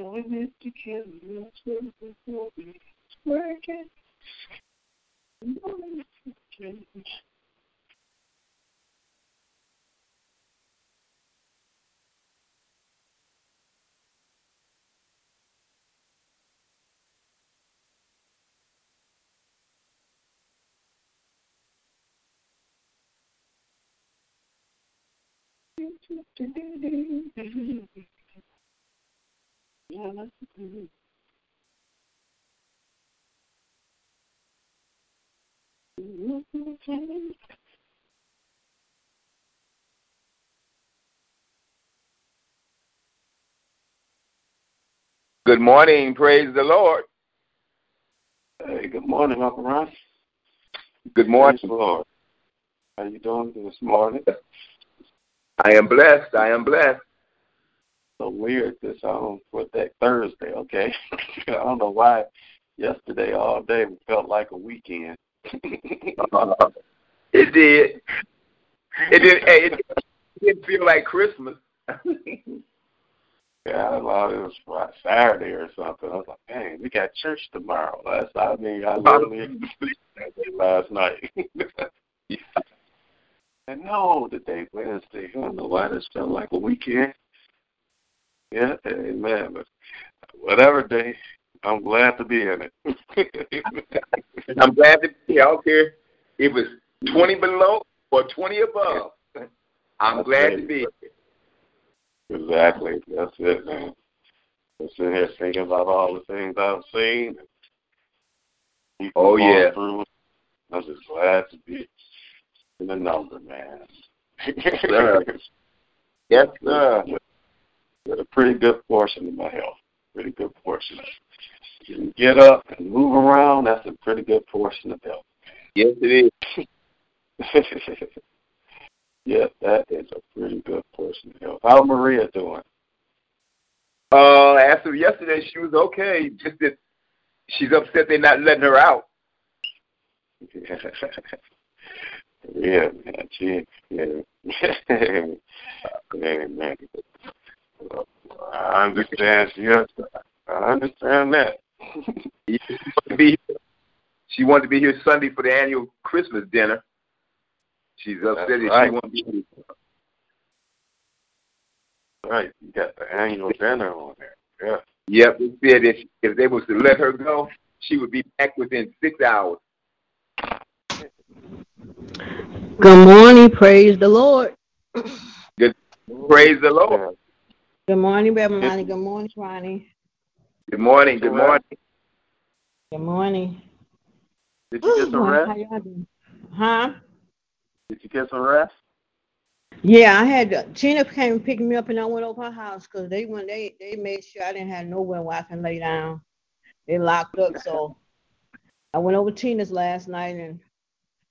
Boy, Mr. Kevin, that's where the boy is working. Boy, Mr. Kevin. Thank you. Mm-hmm. Good morning. Praise the Lord. Hey, good morning, Uncle Ron. Good morning. Praise Lord. How you doing this morning? I am blessed. I am blessed. So weird this um for that Thursday, okay? I don't know why yesterday all day felt like a weekend. it did. It did. It didn't feel like Christmas. Yeah, I thought it was Saturday or something. I was like, dang, we got church tomorrow. Last I mean, I literally last night. and no, the day Wednesday. I don't know why this felt like a weekend. Yeah, amen. But whatever day, I'm glad to be in it. I'm glad to be here. I don't care if it was 20 below or 20 above. I'm That's glad it. to be here. Exactly. That's it, man. I'm sitting here thinking about all the things I've seen. Oh, yeah. Through. I'm just glad to be in the number, man. Sir. Yes, sir. With, with a pretty good portion of my health. Pretty good portion. You can get up and move around, that's a pretty good portion of health. Yes, it is. yes, that is a pretty good portion of health. How's Maria doing? Uh, as of yesterday, she was okay. Just that she's upset they're not letting her out. yeah, man. She, yeah. yeah, man. I understand. She, I understand that. She wanted to be here- She wanted to be here Sunday for the annual Christmas dinner. She's upset That's that right. she won't be here. Right, you got the annual dinner on there. Yeah. Yep, they said if, if they was to let her go, she would be back within six hours. Good morning. Praise the Lord. Good, Praise the Lord. Good morning, Reverend Ronnie. Good morning, Ronnie. Good morning. Good morning. Good morning. Did you get some How rest? y'all doing? Huh? Did you get some rest? Yeah, I had Tina came and picked me up, and I went over her house because they went they they made sure I didn't have nowhere where I can lay down. They locked up, so I went over Tina's last night, and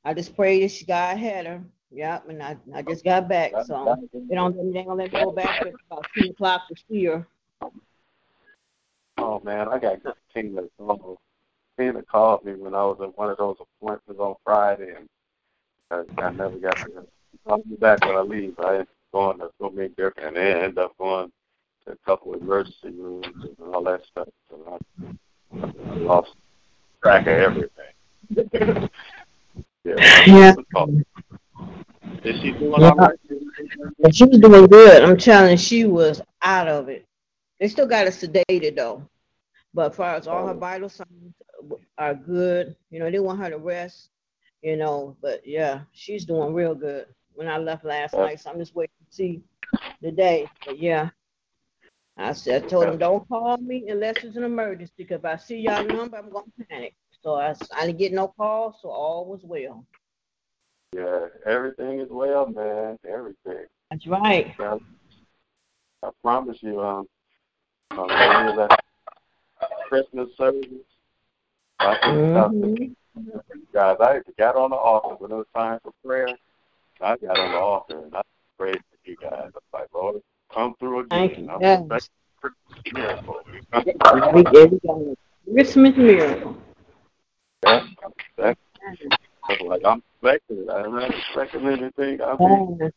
I just prayed that she God had her. Yep, and I I just got back, so they don't they ain't gonna let me go back at about two o'clock this year. Oh man, I got good Tina. Oh, Tina called me when I was at one of those appointments on Friday, and I, I never got to call me back when I leave. I ended up going to so many different, and then ended up going to a couple of emergency rooms and all that stuff. So I, I lost track of everything. yeah. Yeah. Is she doing all right? And she was doing good. I'm telling you, she was out of it. They still got her sedated though. But as far as all her oh. vital signs are good, you know, they want her to rest, you know, but yeah, she's doing real good, when I left last night, so I'm just waiting to see the day. But yeah, I said, I told him, don't call me unless it's an emergency, because if I see y'all number, I'm gonna panic. So I, I didn't get no call, so all was well. Yeah, everything is well, man. Everything. That's right. I, I promise you, um, um that Christmas service. I think hmm guys, I got on the altar when it was time for prayer. I got on the altar and I prayed for you guys. I was like, Lord, come through again. Thank you. I'm expecting miracle. We did we got a Christmas miracle. Yeah, that, I was like, I'm expecting it. I'm not expecting anything. I mean,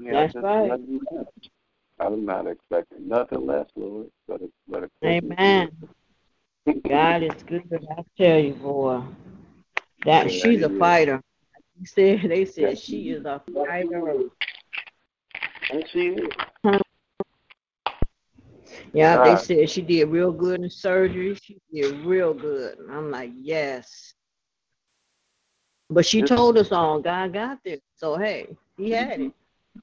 yeah, That's just right. let me know. I'm not expecting nothing less, Lord, but a, but Christmas Amen. God is good. I tell you, boy. That Yeah, she's a fighter. You said they said she is a fighter. And she is. Yeah, they said she did real good in surgery. She did real good. I'm like, yes. But she told us all, God got this. So hey, he had it.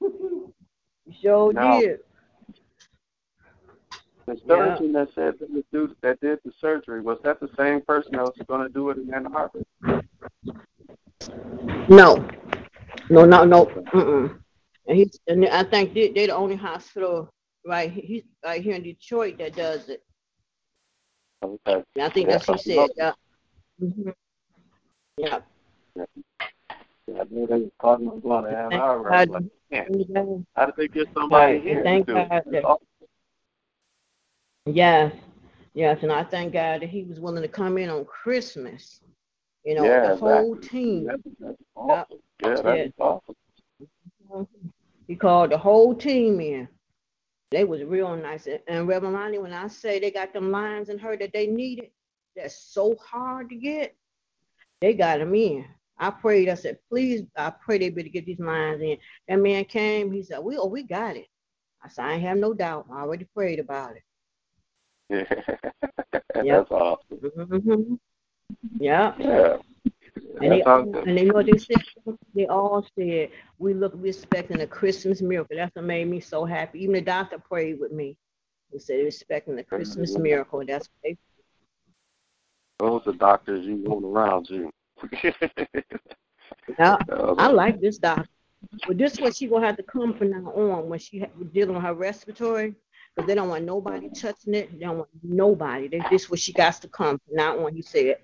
he sure Now- did. The Yeah. surgeon that said that, the dude that did the surgery was that the same person that was going to do it in Ann Arbor? No, no, no, no. Mm-mm. And he's, and I think they, they're the only hospital right, he, right here in Detroit that does it. Okay. And I think Yeah, that's what he said. Yeah. hmm Yeah. I knew they was talking about going to Ann I was God. like, man, how did they get somebody here? thank to do it? God that- Yes, yes, and I thank God that he was willing to come in on Christmas. You know, Yeah, the whole team. That's, that's awesome. Yeah, that's awesome. He called the whole team in. They was real nice. And Reverend Lonnie, when I say they got them lines in her that they needed, that's so hard to get, they got them in. I prayed. I said, please, I pray they better get these lines in. That man came. He said, we, oh, we got it. I said, I have no doubt. I already prayed about it. Yeah. Yep. That's awesome. hmm Yeah. Yeah. And they, awesome. and they know what they said? They all said, we look, we expecting a Christmas miracle. That's what made me so happy. Even the doctor prayed with me. He said, they're expecting a Christmas Mhm. miracle. That's what they Those are doctors you want around you. Yeah, Uh, I like this doctor. But this is what she gonna have to come from now on when she ha- dealing with her respiratory, because they don't want nobody touching it. They don't want nobody. They, this is what she got to come from now on. He said,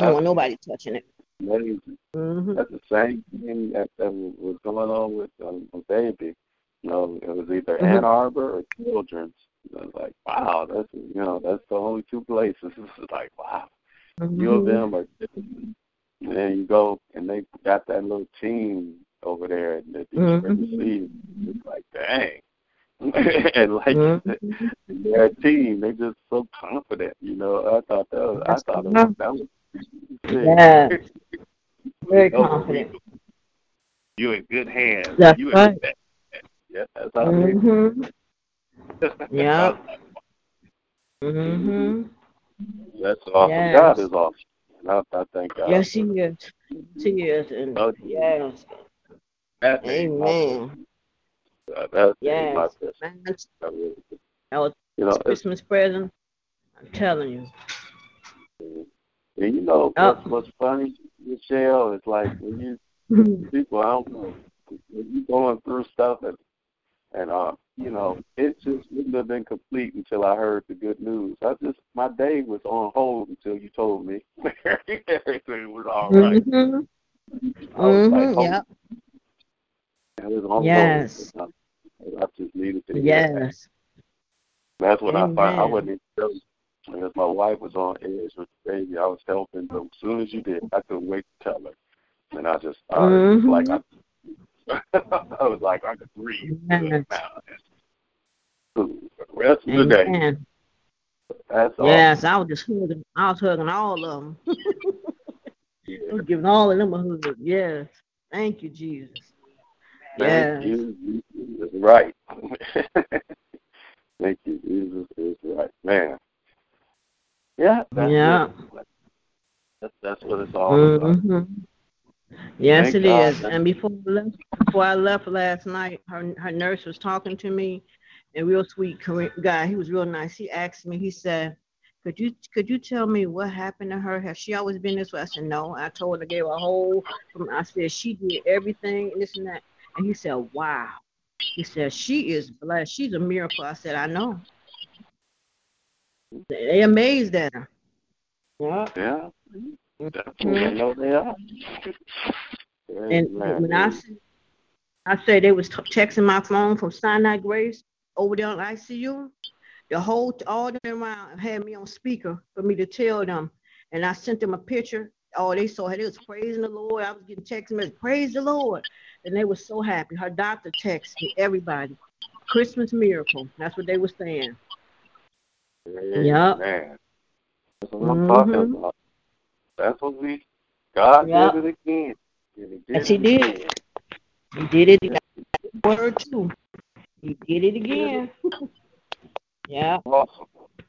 "I don't want nobody touching it. amazing. hmm That's the same thing that, that was going on with um, a baby. You know, it was either Mhm. Ann Arbor or Children's. I was like, wow, that's you know, that's the only two places. It's like, wow, few of them are different. And then you go and they got that little team over there that they Mhm. receive. It's like, dang. and like Mhm. their team, they just so confident. You know, I thought that was, I That's thought it was, that was Yes. Very confident. You in good hands. That's you right. in that. Yeah, that's how they. hmm Yeah. hmm That's awesome. Yes. God is awesome. I, I thank God. Yes, she is. She is. And Oh, yes. That Amen. best. Uh, that ain't Yes. my. Man, that's That really- that was You know, Christmas present. I'm telling you. and you know Oh. what's, what's funny, Michelle, is like when you people, I don't know, when you going through stuff and and uh, you know, it just wouldn't have been complete until I heard the good news. I just my day was on hold until you told me everything was all right. hmm I was like, hmm oh, Yep. was on Yes. hold. I, I just needed to that. Yes. That's what I find. I Amen. wasn't even because my wife was on edge with the baby. I was helping, but as soon as you did, I couldn't wait to tell her. And I just started Mhm. like I, I was like I could breathe Yes. now. For the rest of the day, Amen. that's all. Yes, I was just hugging. I was hugging all of them. I was giving all of them a hug. Yes. Thank you, Jesus. Thank Yes. you. Jesus is right. Thank you. Jesus is right, man. Yeah. That's Yeah. It. That's, that's what it's all about. Mm-hmm. Yes, Thank it God. is. And before I left, before I left last night, her her nurse was talking to me, and real sweet Korean guy. He was real nice. He asked me. He said, "Could you could you tell me what happened to her? Has she always been this way?" I said, "No." I told her, I gave her a whole. I said she did everything and this and that. And he said, "Wow." He said she is blessed. She's a miracle. I said, "I know." They amazed at her. Yeah. Yeah. Definitely. I know they are. And when I I say they was t- texting my phone from Sinai Grace over there on ICU, the whole all them around had me on speaker for me to tell them, and I sent them a picture. Oh, they saw. They was praising the Lord. I was getting text messages, praise the Lord, and they were so happy. Her doctor texted everybody, Christmas miracle. That's what they were saying. Amen. That's what I'm talking Mhm. about. That's what we, God Yup. did it again. And he did Yes, he it did. again. He did it. He got the word too. He did it again. yeah. Awesome.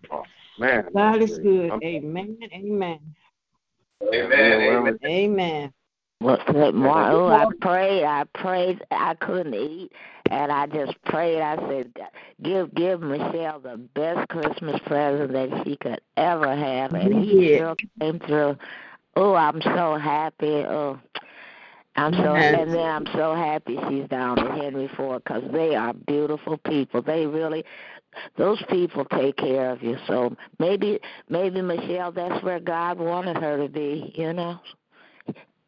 awesome. Man. God is good. I'm- Amen. Amen. Amen. Amen. Amen. Well, good morning. Oh, I prayed. I prayed. I couldn't eat, and I just prayed. I said, "Give, give Michelle the best Christmas present that she could ever have," and he Yeah. sure came through. Oh, I'm so happy. Oh, I'm so, Yes. and then I'm so happy she's down at Henry Ford because they are beautiful people. They really, those people take care of you. So maybe, maybe Michelle, that's where God wanted her to be. You know.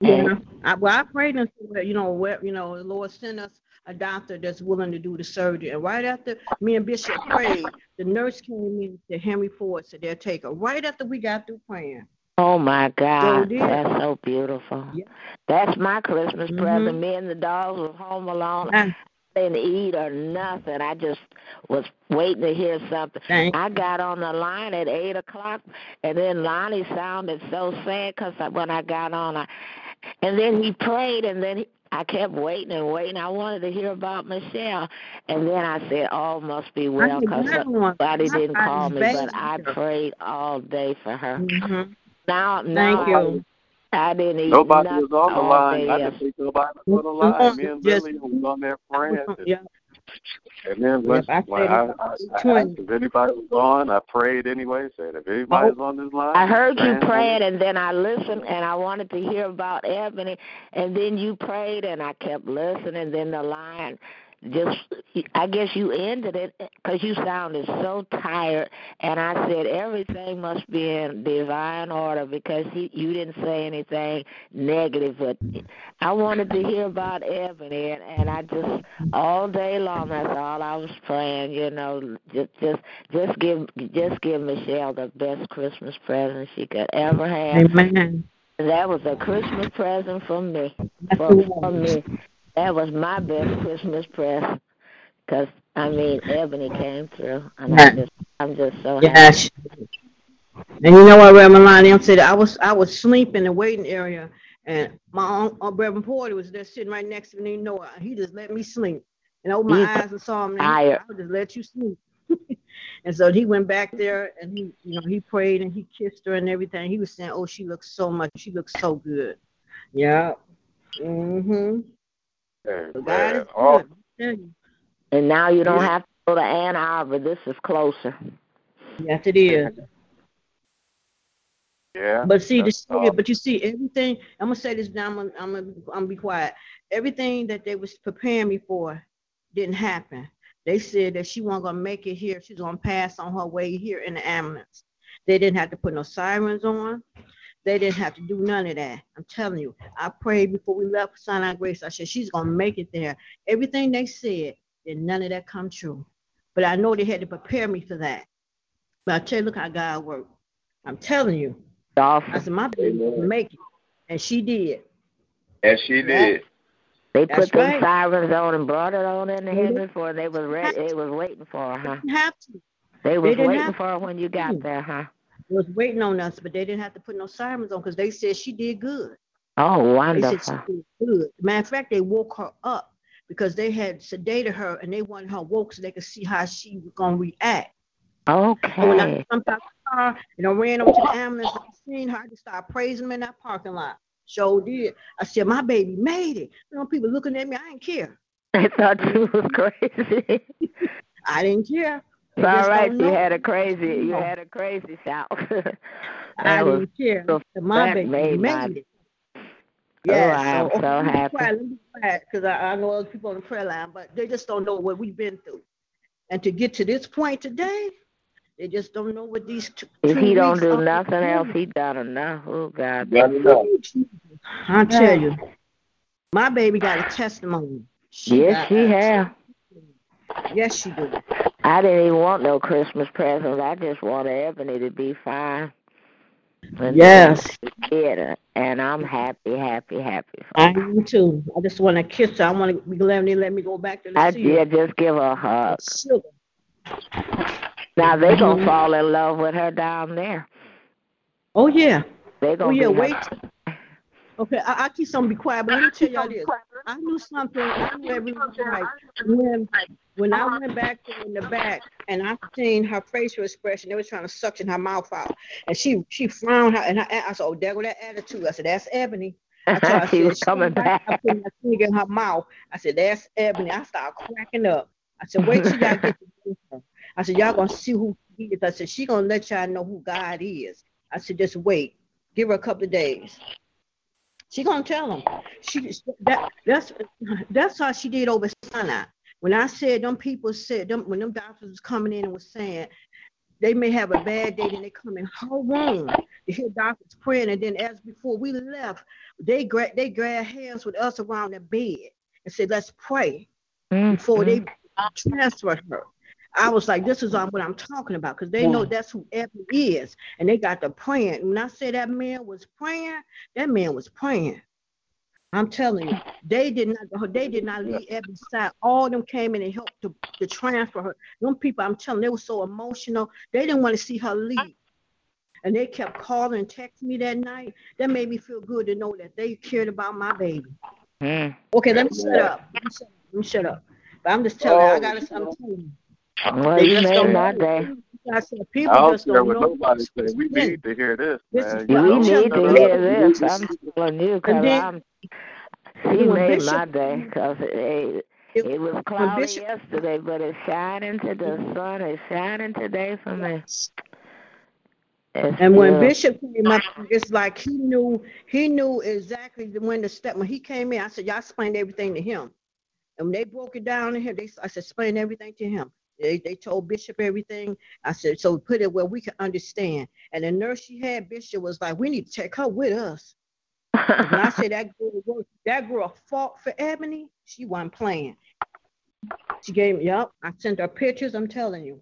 Yeah. I, well, I prayed and said, you know, where, you know, the Lord send us a doctor that's willing to do the surgery. And right after me and Bishop prayed, the nurse came in to Henry Ford said they'll take her. Right after we got through praying. Oh my God, did. that's so beautiful. Yeah. That's my Christmas Mhm. present. Me and the dogs was home alone. I didn't eat or nothing. I just was waiting to hear something. Thank I got on the line at eight o'clock, and then Lonnie sounded so sad because when I got on, I, and then he prayed, and then he, I kept waiting and waiting. I wanted to hear about Michelle, and then I said, "All must be well," because got somebody didn't call me, but I prayed all day for her. Mhm. Now, now Thank you. I didn't eat Nobody nothing was on the line. day I didn't think nobody was on the line. Me and Just- Lily was on there praying. Yeah. And then Yep, I I. I, I asked if anybody was on, I prayed anyway. Said if oh, anybody's on this line, I heard you praying, and then I listened, and I wanted to hear about Ebony, and then you prayed, and I kept listening. And then the line just, I guess you ended it because you sounded so tired, and I said everything must be in divine order because he, you didn't say anything negative, but I wanted to hear about Ebony, and, and I just all day long that's all I was praying. You know, just just just give just give Michelle the best Christmas present she could ever have. Amen. That was a Christmas present from me. For me, that was my best Christmas present. Cause I mean, Ebony came through, and Yeah. I'm just I'm just so happy. Yes. And you know what, Reverend Lonnie, I'm saying I was I was sleeping in the waiting area, and my uncle, uh, Reverend Porter was there sitting right next to me. You know, he just let me sleep. And I opened my He's eyes and saw him. And he. I would just let you sleep. and so he went back there and he, you know, he prayed and he kissed her and everything. He was saying, "Oh, she looks so much. She looks so good." Yeah. Mhm. Hey, God is all- good. I. And now you don't Yeah. have to go to Ann Arbor. This is closer. Yes, it is. yeah. But see, that's this, all. but you see, everything. I'm gonna say this now. I'm gonna, I'm gonna, I'm gonna be quiet. Everything that they was preparing me for didn't happen. They said that she wasn't gonna make it here. She's gonna pass on her way here in the ambulance. They didn't have to put no sirens on. They didn't have to do none of that. I'm telling you. I prayed before we left for Sinai Grace. I said she's gonna make it there. Everything they said, did none of that come true. But I know they had to prepare me for that. But I tell you, look how God worked. I'm telling you. I said, my baby can make it. And she did. And she did. They That's put them right. sirens on and brought it on in the Mhm. heaven for. They was ready. They was waiting for her, huh? Didn't have to. They was didn't waiting have for her when you got there, huh? Was waiting on us, but they didn't have to put no sirens on because they said she did good. Oh, wonderful. They said she did good. Matter of fact, they woke her up because they had sedated her and they wanted her woke so they could see how she was gonna react. So when I Okay. jumped out the car and I ran over to the ambulance and I seen her, I just started praising them in that parking lot. Sure did. I said, my baby made it. You know, people looking at me, I didn't care. I thought you was crazy. I didn't care. They It's all just right. don't You had a crazy. You No. had a crazy shout. I That was didn't care. the And my baby made made my- it. Yeah, Oh, I'm so, so let me be happy. quiet, let me quiet, because I, I know other people on the prayer line, but they just don't know what we've been through. And to get to this point today, they just don't know what these two, If two he don't do nothing else, he done enough. Oh God. Got enough. I tell you, my baby got a testimony. She Yes, got she a- have. Yes, she do. I didn't even want no Christmas presents. I just wanted Ebony to be fine. And Yes, did, and I'm happy, happy, happy. I am too. I just want to kiss her. I want to be glad they let me go back to the I did just give her a hug. Sugar. Now they gonna Mhm. fall in love with her down there. Oh yeah. They Oh gonna yeah. be her- Wait. Okay, I, I keep something be quiet, but let me tell y'all this. I knew something. I knew everything was right when when I went back in the back and I seen her facial expression. They was trying to suction her mouth out, and she she frowned. Her, and I, I said, "Oh, there go that attitude." I said, "That's Ebony." I told her, I she said, was coming back. I put my finger in her mouth. I said, "That's Ebony." I started cracking up. I said, "Wait till y'all get to know her." I said, "Y'all gonna see who she is." I said, "She gonna let y'all know who God is." I said, "Just wait. Give her a couple of days." She gonna tell them. She that that's that's how she did over Sinai. When I said them people said them when them doctors was coming in and was saying they may have a bad day, then they come in her room to hear doctors praying, and then as before we left, they gra- they grabbed hands with us around the bed and said, "Let's pray." Mm-hmm. before they transferred her. I was like, this is what I'm talking about because they know that's who Ebony is. And they got the praying. When I say that man was praying, that man was praying. I'm telling you, they did not they did not leave Ebony's side. All of them came in and helped to, to transfer her. Them people, I'm telling you, they were so emotional. They didn't want to see her leave. And they kept calling and texting me that night. That made me feel good to know that they cared about my baby. Mm. Okay, let me shut up. Let me shut up. Let me shut up. But I'm just telling you, I gotta I'm telling you. Well, They you just made don't my day. I said, people I don't just care don't what know. nobody say. We need to hear this, This is We I'm need to hear this. I'm telling you, cause I'm. and He made Bishop- my day, cause it, It- it was cloudy Bishop- yesterday, but it's shining to the sun. It's shining today for me. It's And when good. Bishop came up, it's like he knew he knew exactly when to step. When he came in, I said, "Y'all explained everything to him." And when they broke it down to him, they I said, "Explain everything to him." They they told Bishop everything. I said, "So put it where we can understand." And the nurse she had, Bishop, was like, "We need to take her with us." When I said that girl, that girl fought for Ebony, she wasn't playing. She gave me, yep. I sent her pictures. I'm telling you.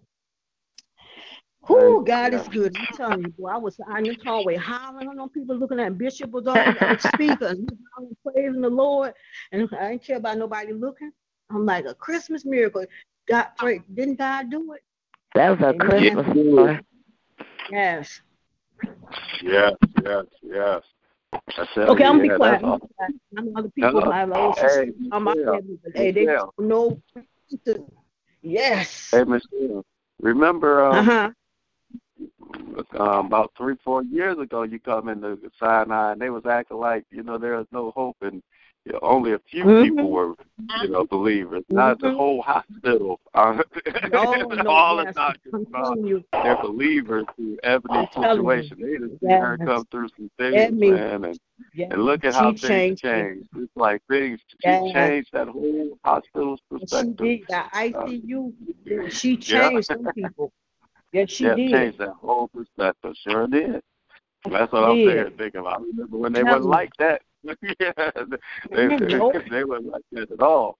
Whoo, God is good. I'm telling you, boy. I was in this hallway hollering on people looking at Bishop was on the speaker and hollering, praising the Lord. And I didn't care about nobody looking. I'm like a Christmas miracle. God, pray, didn't God do it? that was a Amen. Christmas story. Yes. Yes, yes, yes. I Okay, I'm gonna yeah, be quiet. I'm all. gonna be quiet. I know other people No. have oh, Hey, she's on my family, but hey, they don't know. Yes. Hey, Michelle. Remember um, Uh huh. um, about three, four years ago, you come into Sinai, and they was acting like you know there was no hope, and you know, only a few Mhm. people were you know believers. Not the Mhm. whole hospital. Uh, no, all yes. the doctors. Uh, they're believers through Ebony's I'm you. situation. They just see her come through some things, man, and, and look at she how things changed. It's like things she changed that whole hospital's And She perspective. did. The ICU, she Yeah. changed some people. Yes, she yeah, did. changed that whole perspective. Sure did. That's what I'm saying. Thinking about. I remember when they weren't like that. yeah, they nope. they weren't like that at all.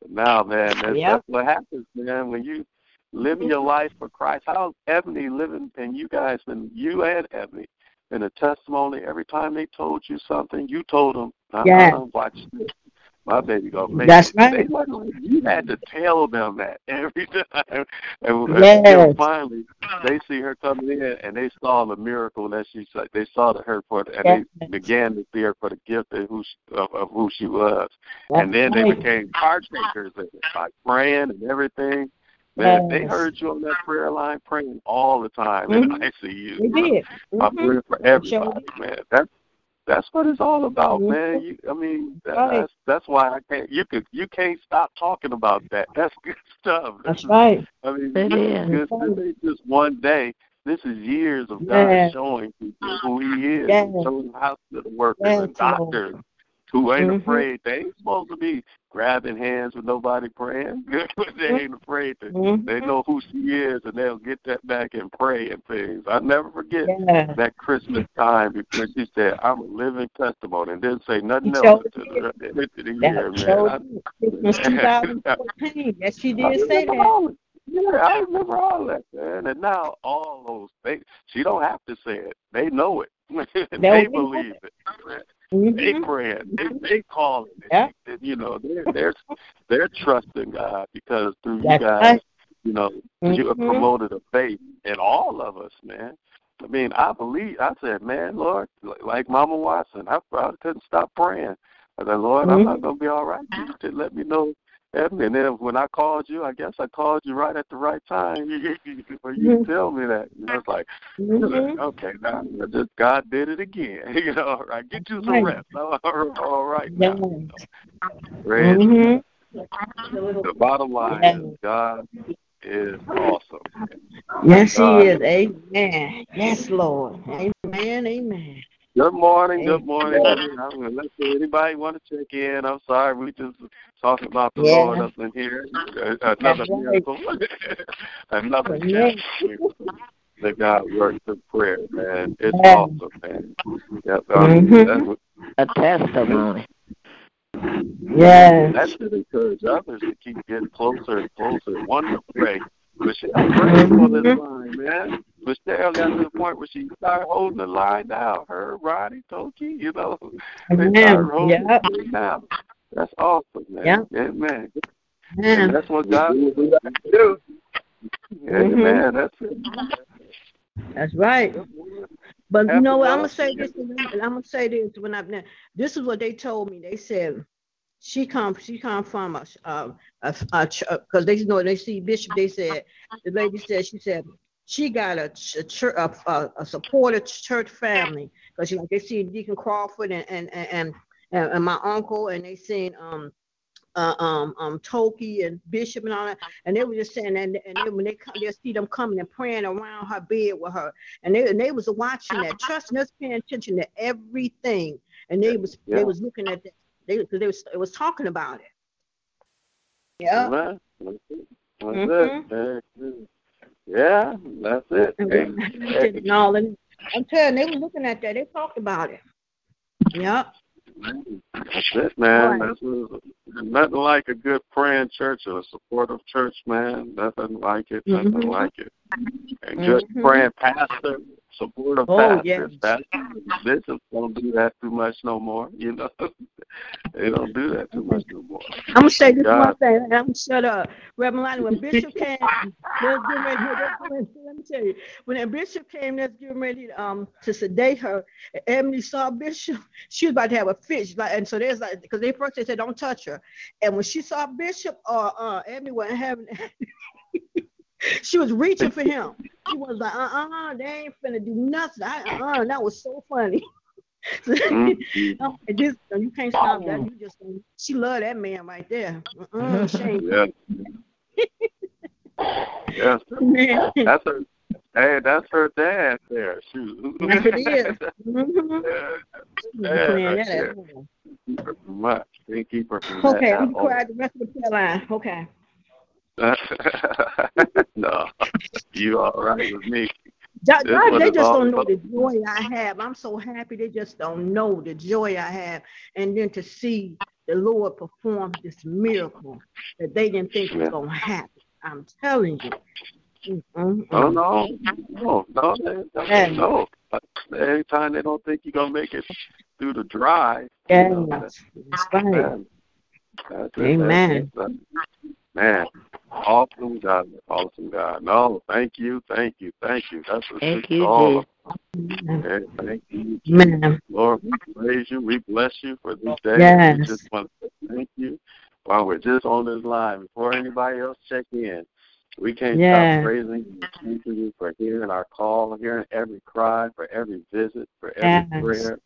But now, man, that's, Yep. that's what happens, man. When you live your life for Christ, how's Ebony living? And you guys, and you and Ebony, in a testimony. Every time they told you something, you told them, uh-uh, Yeah. watch this. My baby gonna make That's it. right. They wasn't you had to tell them that every time. And Yes. until finally they see her coming in and they saw the miracle that she said they saw the her for the, and they began to see her for the gift of who she, of, of who she was. That's and then they became partakers of it by praying and everything. Man, they heard you on that prayer line praying all the time Mhm. in ICU. They did. I'm Mhm. praying for Sure everybody, man. That's That's what it's all about, Mhm. man. You, I mean, that, Right. that's that's why I can't. You could you can't stop talking about that. That's good stuff. That's right. I mean, It this is. is good. This ain't just one day. This is years of God showing people who He is, Yeah. and showing hospital workers Yes, and doctors who ain't Mhm. afraid. They ain't supposed to be grabbing hands with nobody praying, they ain't afraid to. Mhm. They know who she is, and they'll get that back and pray and things. I never forget Yeah. that Christmas time because she said, "I'm a living testimony," and didn't say nothing She else until the end of the That year, man. I-. Christmas 2014. Yes, she I did say that. all- Yeah, I remember all that, man. And now all those they she don't have to say it. They know it. they They- believe it. They Mhm. praying. They they calling it. Yeah. You know, they're they're they're trusting God because through you guys, right. you know, you have Mhm. promoted a faith in all of us, man. I mean, I believe. I said, man, Lord, like Mama Watson, I, I couldn't stop praying. I said, Lord, I'm not Mhm. gonna be all right. You just let me know. And then when I called you, I guess I called you right at the right time. you Mhm. tell me that. And I was like, Mhm. okay, now just God did it again. you know, all right, get you some rest. All all right. Now. Praise Mhm. the bottom line Yes. is God is awesome. Yes, he God. is. Amen. Yes, Lord. Amen. Amen. Good morning, good morning. I'm gonna let you- anybody want to check in. I'm sorry, we just talking about the Yeah. Lord up in here. Another That's right. miracle. Another Amen. miracle. that God works in prayer, man. It's Yeah. awesome, man. Yep, mm-hmm. what A testimony. Yes. that should encourage others to keep getting closer and closer. One to pray. Michelle prayed on this Mhm. line, man. Michelle got to the point where she started holding the line down. Her, Ronnie, Toki, you know, they started holding Yep. the line down. That's awesome, man. Yep. Amen. And that's what God do. Amen. That's it. That's right. But you know what? I'm gonna say this, and I'm gonna say this when I'm now. This is what they told me. They said she come, she come from a, a, a, because they know they see Bishop. They said the lady said she said she got a a, a, a, a supportive church family because you know they see Deacon Crawford and and and and, and my uncle and they seen um uh, um, um, Toki and Bishop and all that, and they were just saying, and, and they, when they come, they see them coming and praying around her bed with her, and they and they was watching that, trusting us, paying attention to everything, and they was Yeah. they was looking at that, they because they was it was talking about it. Yeah. Amen. That's it. That's Mhm. it. Amen. Yeah, that's it. And Hey, hey, and I'm telling, they were looking at that. They talked about it. Yep. That's it, man. Right. That's what- nothing like a good praying church or a supportive church, man. Nothing like it. Nothing Mhm. like it. And good Mhm. praying pastor, supportive Oh, pastors. yes. Pastors, bishops don't do that too much no more. You know, they don't do that too much no more. I'm gonna say this God. one thing, I'm gonna shut up. Reverend Lonnie, when Bishop came, let's get ready. let's Let me tell you, when that Bishop came, let's get ready um to sedate her. Ebony saw Bishop, she was about to have a fit, She's like, and so there's like, because they first they said don't touch her, and when she saw Bishop, uh, uh, Ebony wasn't having. She was reaching for him. She was like, uh, uh, they ain't finna do nothing. I, uh, that was so funny. Mhm. Oh, this, you can't stop that. You just, she loved that man right there. Uh-uh, she ain't Yeah. man. That's her. Hey, that's her dad there. Shoot. Yes, it is. Mhm. Yeah, You playing that's that at it. Keep her from much. Keep her from Okay, that we at all. the rest of the prayer line. Okay. no, you all right with me. God, God, they just don't know the joy I have. I'm so happy they just don't know the joy I have. And then to see the Lord perform this miracle that they didn't think was going to happen. I'm telling you. Mm-mm-mm. Oh no, no, no, they, Yeah. no. Anytime they don't think you're gonna make it through the drive, you know, Yes, that's right. man, that's Amen. that's. Man, awesome God, awesome God. No, thank you, thank you, thank you. That's what Thank you, all Jesus. Amen. Thank you. Amen. Lord, we praise you. We bless you for this day. Yes. We just want to say thank you while we're just on this line. Before anybody else check in, we can't Yes. stop praising you, thanking you for hearing our call, hearing every cry, for every visit, for every Yes. prayer.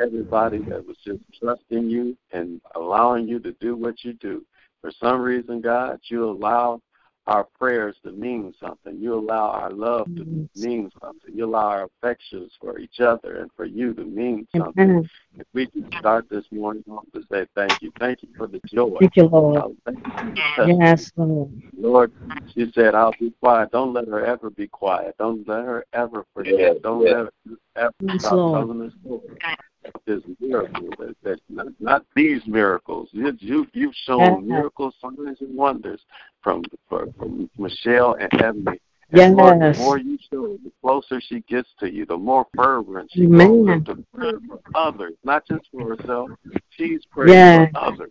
everybody that was just trusting you and allowing you to do what you do. For some reason, God, you allow our prayers to mean something. You allow our love to mean something. You allow our affections for each other and for you to mean something. Amen. If we can start this morning off to say thank you. Thank you for the joy. Thank you, Lord. Thank you for the testimony. Yes, Lord. Lord, she said, I'll be quiet. Don't let her ever be quiet. Don't let her ever forget. Yes, Don't yes. let her ever Yes, stop Lord. telling the story of this miracle. That, that not, not these miracles. You, you, you've shown Yes. miracles, signs, and wonders from, from, from Michelle and Ebony. And the more you show, the closer she gets to you, the more fervent she Amen. goes into prayer for others, not just for herself. She's praying Yes. for others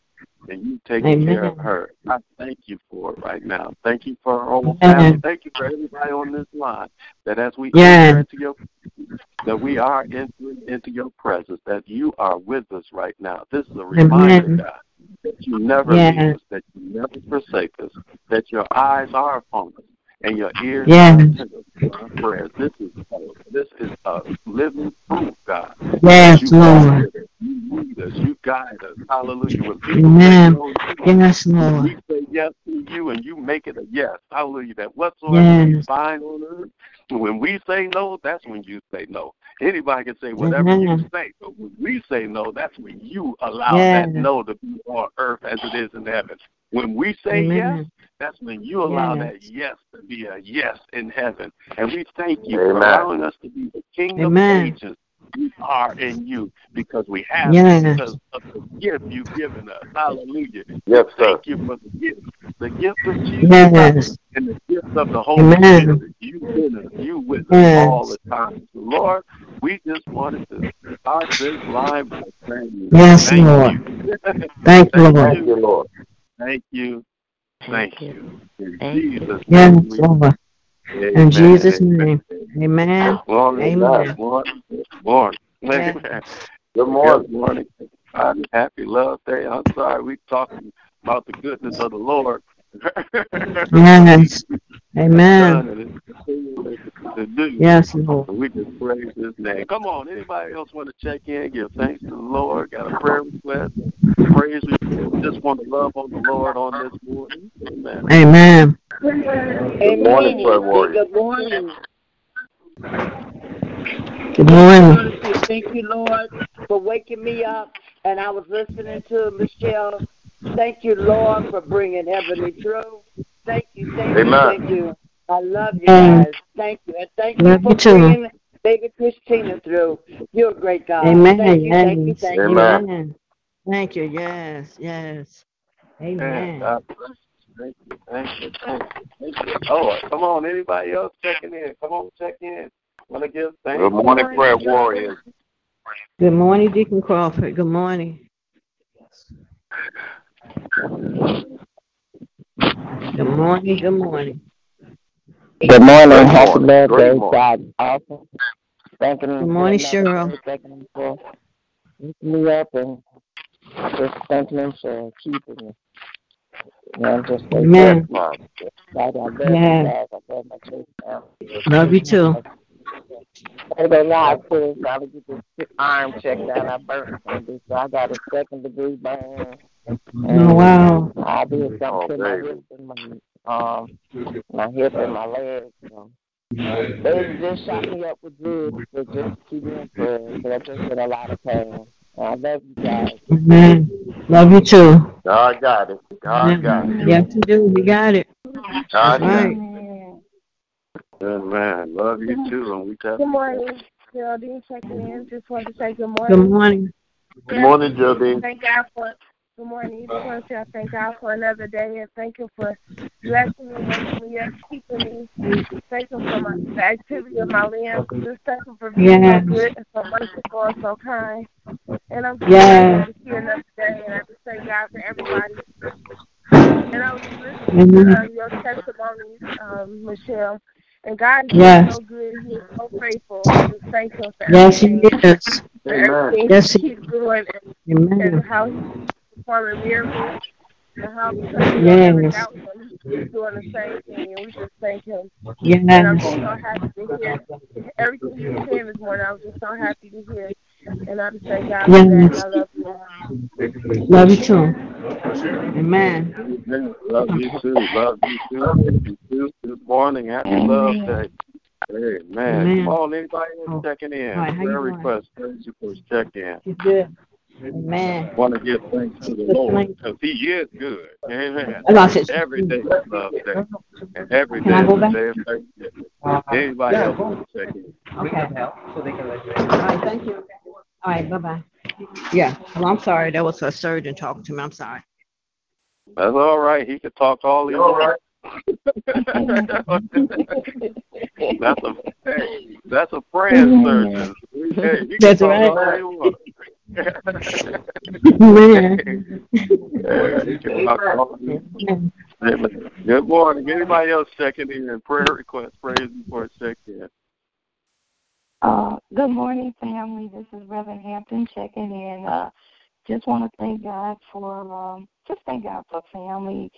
and you taking care of her. I thank you for it right now. Thank you for her whole family. Thank you for everybody on this line. That as we Yes. enter into your that we are entering into your presence, that you are with us right now. This is a reminder, Amen. God, that you never Yes. leave us, that you never forsake us, that your eyes are upon us and your ears Yes. are attentive to our prayers. This is this is a living proof, God. Yes, you Lord. with us, you lead us, you guide us. Hallelujah. When people Amen. no, Yes, Lord. we say yes to you and you make it a yes. Hallelujah. That whatsoever we Yes. bind on earth, when we say no, that's when you say no. Anybody can say whatever you say, but when we say no, that's when you allow Yes. that no to be on earth as it is in heaven. When we say yes, that's when you allow Yes. that yes to be a yes in heaven. And we thank you for allowing us to be the kingdom Amen. agents we are in you because we have Yes. because of the gift you've given us. Hallelujah. Yes, sir. Thank you for the gift, the gift of Jesus Yes. and the gift of the Holy Amen. Spirit. You with us, you with us all the time. So Lord, we just wanted to start this line by saying Yes, thank Lord. you. Thank you, Lord. Thank you, Lord. Thank you. Thank you. In Thank you. Jesus' Yes, name we Lord. Amen. In Jesus' Amen. name. Amen. Morning, Amen. morning, morning. Yes. Amen. Good morning. Good morning. everybody. Happy Love Day. I'm sorry we talking about the goodness of the Lord. Yes. Amen. Done and it's continuing to do. Yes, Lord. We just praise His name. Come on, anybody else want to check in, give thanks to the Lord, got a prayer request, praise report, just want to love on the Lord on this morning. Amen. Amen. Good morning, prayer warrior. Good morning. Good morning. Honestly, Thank you, Lord, for waking me up. And I was listening to Michelle. Thank you, Lord, for bringing Ebony through. Thank you, thank you, Amen. thank you. I love you guys. Thank you. And thank Love you you for too. bringing baby Christina through. You're a great God. Amen. Thank you, thank you, Yes. thank you. Amen. Amen. Thank you. Yes. Yes. Amen. God bless you. Thank you, thank you, thank you, thank you. Lord, come on, anybody else checking in? Come on, check in. Want to give thanks? Good morning, prayer warriors. Good morning, Deacon Crawford. Good morning. Good morning. Good morning. Good morning. Good Happy morning. birthday, God. Awesome. Thanking him Good morning, Cheryl. day, Thanking him for me up and just thanking him for keeping me. And I'm just so Amen. God, I love you Yeah. guys. I love my church family. Love you too. I go live too. So I get this arm checked out. I burnt something, so I got a second degree burn. Oh, wow. I did something Oh, to my baby. hip and my um my hip and my leg. So. They just shot me up with drugs, but just keep me in prayer. But I'm just in a lot of pain. I love you guys. Amen. Love you too. God got it. God got it. Yes, you do. We got it. God That's got right. It. Good man. Love you too, and we tell Good morning, Geraldine checking in. Just wanted to say good morning. Good morning. morning. Good morning, Geraldine. Thank God for good morning. Just want to say I thank God for another day and thank Him for blessing me, waking me up, keeping me. Thank Him for my, the activity of my limbs. Just thank Him for being Yes. so good and so merciful and so kind. And I'm just Yes. to see another day. And I just thank God for everybody. And I was just listening to uh, your testimonies, um, Michelle. And God is Yes. so good. He is so faithful. I just thank Him for Yes, he is. For everything Yes, He he keeps doing and, and Amen. how He's performing miracles and how because we don't ever Yes. He's doing the same thing. And we just thank Him. And I'm just Yes. so happy to hear everything He was saying this morning. I was just so happy to hear. And I just thank God for that. And I love you. Love you too. Amen. Love you too. Love you too. Love you too. Good morning. Happy Love Day. Hey, man. Amen. Come on, anybody Oh. checking in? All right, how you Prayer doing? request, praise request, check in. She's good. Amen. Want to give thanks to the Lord because He is good. Amen. That's why I said- Every day is Love Day. And every Can I day go is a back? day of Thanksgiving. Anybody else want to check in? Okay. All right, thank you. All right, bye bye. Yeah, well, I'm sorry. That was a surgeon talking to me. I'm sorry. That's all right. He could talk all he all right. that's a that's a praying surgeon. Hey, That's right. all he wants. Man. Yeah, he can talk all he wants. Good morning. Anybody else checking in? Prayer request, praise report, check in. Uh, good morning, family. This is Reverend Hampton checking in. Uh, just want to thank God for, um, just thank God for family,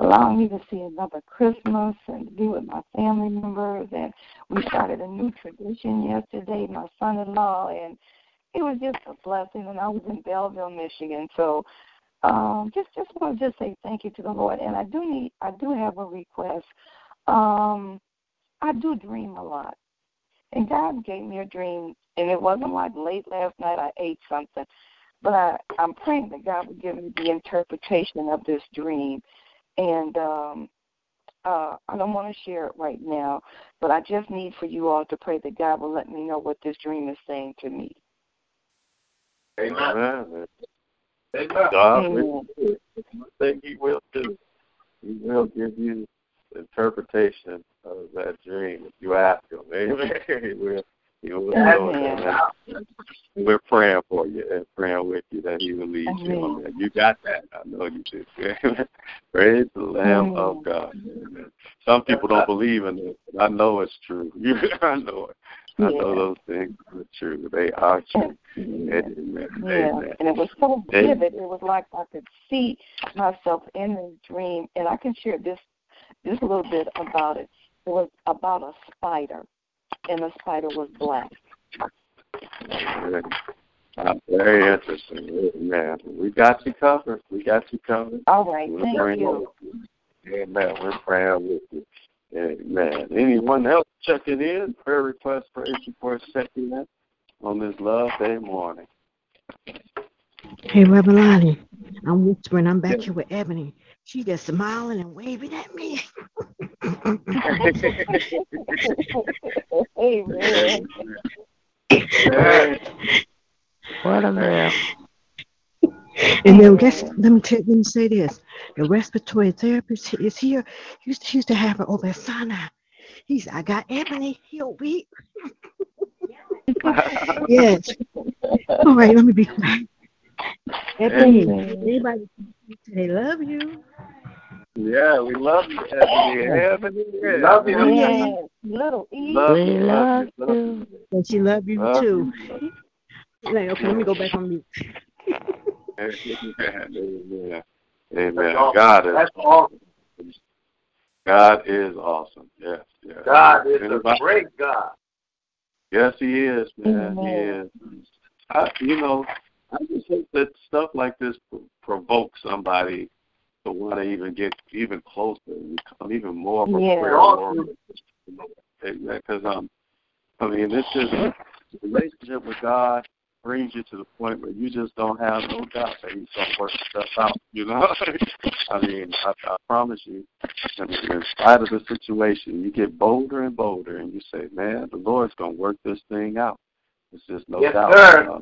allowing me to see another Christmas and to be with my family members. And we started a new tradition yesterday, my son-in-law, and it was just a blessing. And I was in Belleville, Michigan, so um, just just want to just say thank you to the Lord. And I do need, I do have a request. Um, I do dream a lot. And God gave me a dream, and it wasn't like late last night I ate something, but I, I'm praying that God would give me the interpretation of this dream. And um, uh, I don't want to share it right now, but I just need for you all to pray that God will let me know what this dream is saying to me. Amen. Amen. Amen. God, Amen. we think He will do. He will give you the interpretation of that dream if you ask Him. Amen. Will. He will. Amen. We're praying for you and praying with you that He will lead you. Amen. Amen. You got that. I know you do. Amen. Praise the Lamb of mm. God. Amen. Some people don't believe in it, but I know it's true. I know it. I know those things are true. They are true. Yeah. Amen. Yeah, Amen. and it was so Amen. vivid. It was like I could see myself in this dream, and I can share this this little bit about it. It was about a spider, and the spider was black. Very, uh, very interesting. Man, we got you covered. We got you covered. All right, We're thank you. Amen. We're praying with you. Amen. Anyone else checking in? Prayer request, praise report, checking in on this Love Day morning. Hey, Reverend Lonnie, I'm whispering. I'm back here with Ebony. She just smiling and waving at me. Amen. What a man. And then guess let me tell, let me say this: the respiratory therapist is here. He used, he used to have her over at Sinai. He's I got Ebony. He'll be yes. All right, let me be quiet. Ebony, anybody they love you. Yeah, we love you, Ebony. Ebony, yeah. Love you. Yes, little E. Love we you, love love you, you. And she love you Love too. Like, okay, let me go back on mute. Amen. Amen. That's awesome. God is That's awesome. God is awesome. Yes, yes. God is a great God. Yes, He is, man. He is. I, you know, I just hope that stuff like this provokes somebody to want to even get even closer and become even more of a Yeah. prayer warrior. Because um, I mean, it's just the relationship with God brings you to the point where you just don't have no doubt that He's gonna work stuff out. You know, I mean, I, I promise you. I mean, in spite of the situation, you get bolder and bolder, and you say, "Man, the Lord's gonna work this thing out." There's just no Yes, doubt. sir.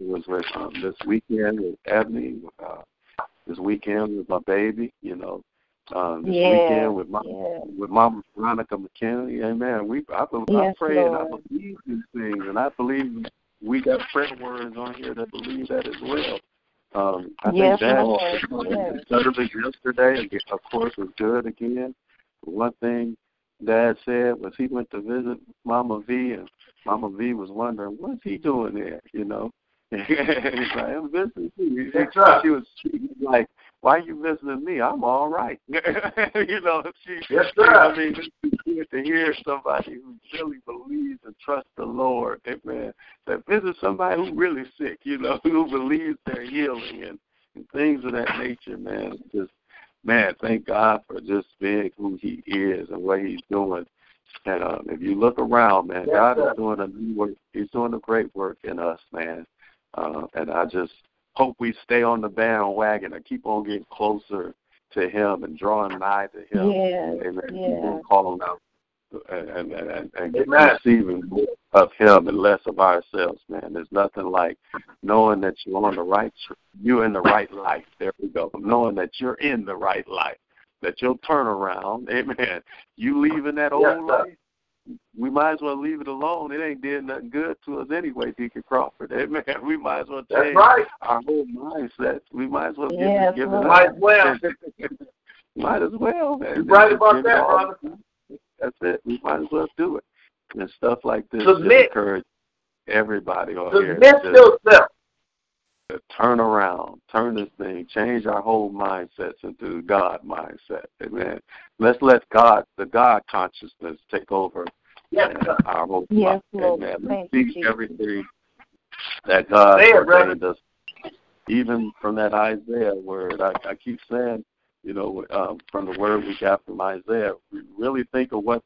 It was with um, this weekend with Ebony, uh, this weekend with my baby. You know, um, this Yeah, weekend with my yeah. with Mama Veronica McKinney. Amen. We I, I Yes, pray and I believe these things, and I believe we got prayer words on here that believe that as well. Um, I Yes, think that Lord. Service yesterday, of course, was good again. One thing Dad said was he went to visit Mama V, and Mama V was wondering what's he doing there, you know. He's like, I'm visiting you. That's right. She was she like, why are you visiting me? I'm all right. you know, she, Yes, sir. I mean, good to hear somebody who really believes and trusts the Lord. Amen. That visit somebody who really sick, you know, who believes they're healing and, and things of that nature, man. Just man, thank God for just being who He is and what He's doing. And um, if you look around, man, Yes, God sir. is doing a new work. He's doing a great work in us, man. Uh, and I just hope we stay on the bandwagon and keep on getting closer to Him and drawing nigh to Him. Yes, Amen. Keep yes. on calling out and and and, and get Amen. receiving more of Him and less of ourselves, man. There's nothing like knowing that you're on the right, you're in the right life. There we go. Knowing that you're in the right life, that you'll turn around. Amen. You leaving that old Yes, life, we might as well leave it alone. It ain't did nothing good to us anyway, Deacon Crawford. Amen. We might as well That's change right. our whole mindset. We might as well give Yes, it, give it Lord. up. Might as well. might as well. Man. You're right about that, brother. That's it. We might as well do it. And stuff like this Submit. just encourage everybody on here Submit yourself. to turn around, turn this thing, change our whole mindsets into God mindset. Amen. Let's let God, the God consciousness, take over Yes, uh, our whole Yes. Lord. Amen. Let's Thank you, speak Jesus. everything that God Say it, brother. ordained us. Even from that Isaiah word, I, I keep saying, you know, um, from the word we got from Isaiah, we really think of what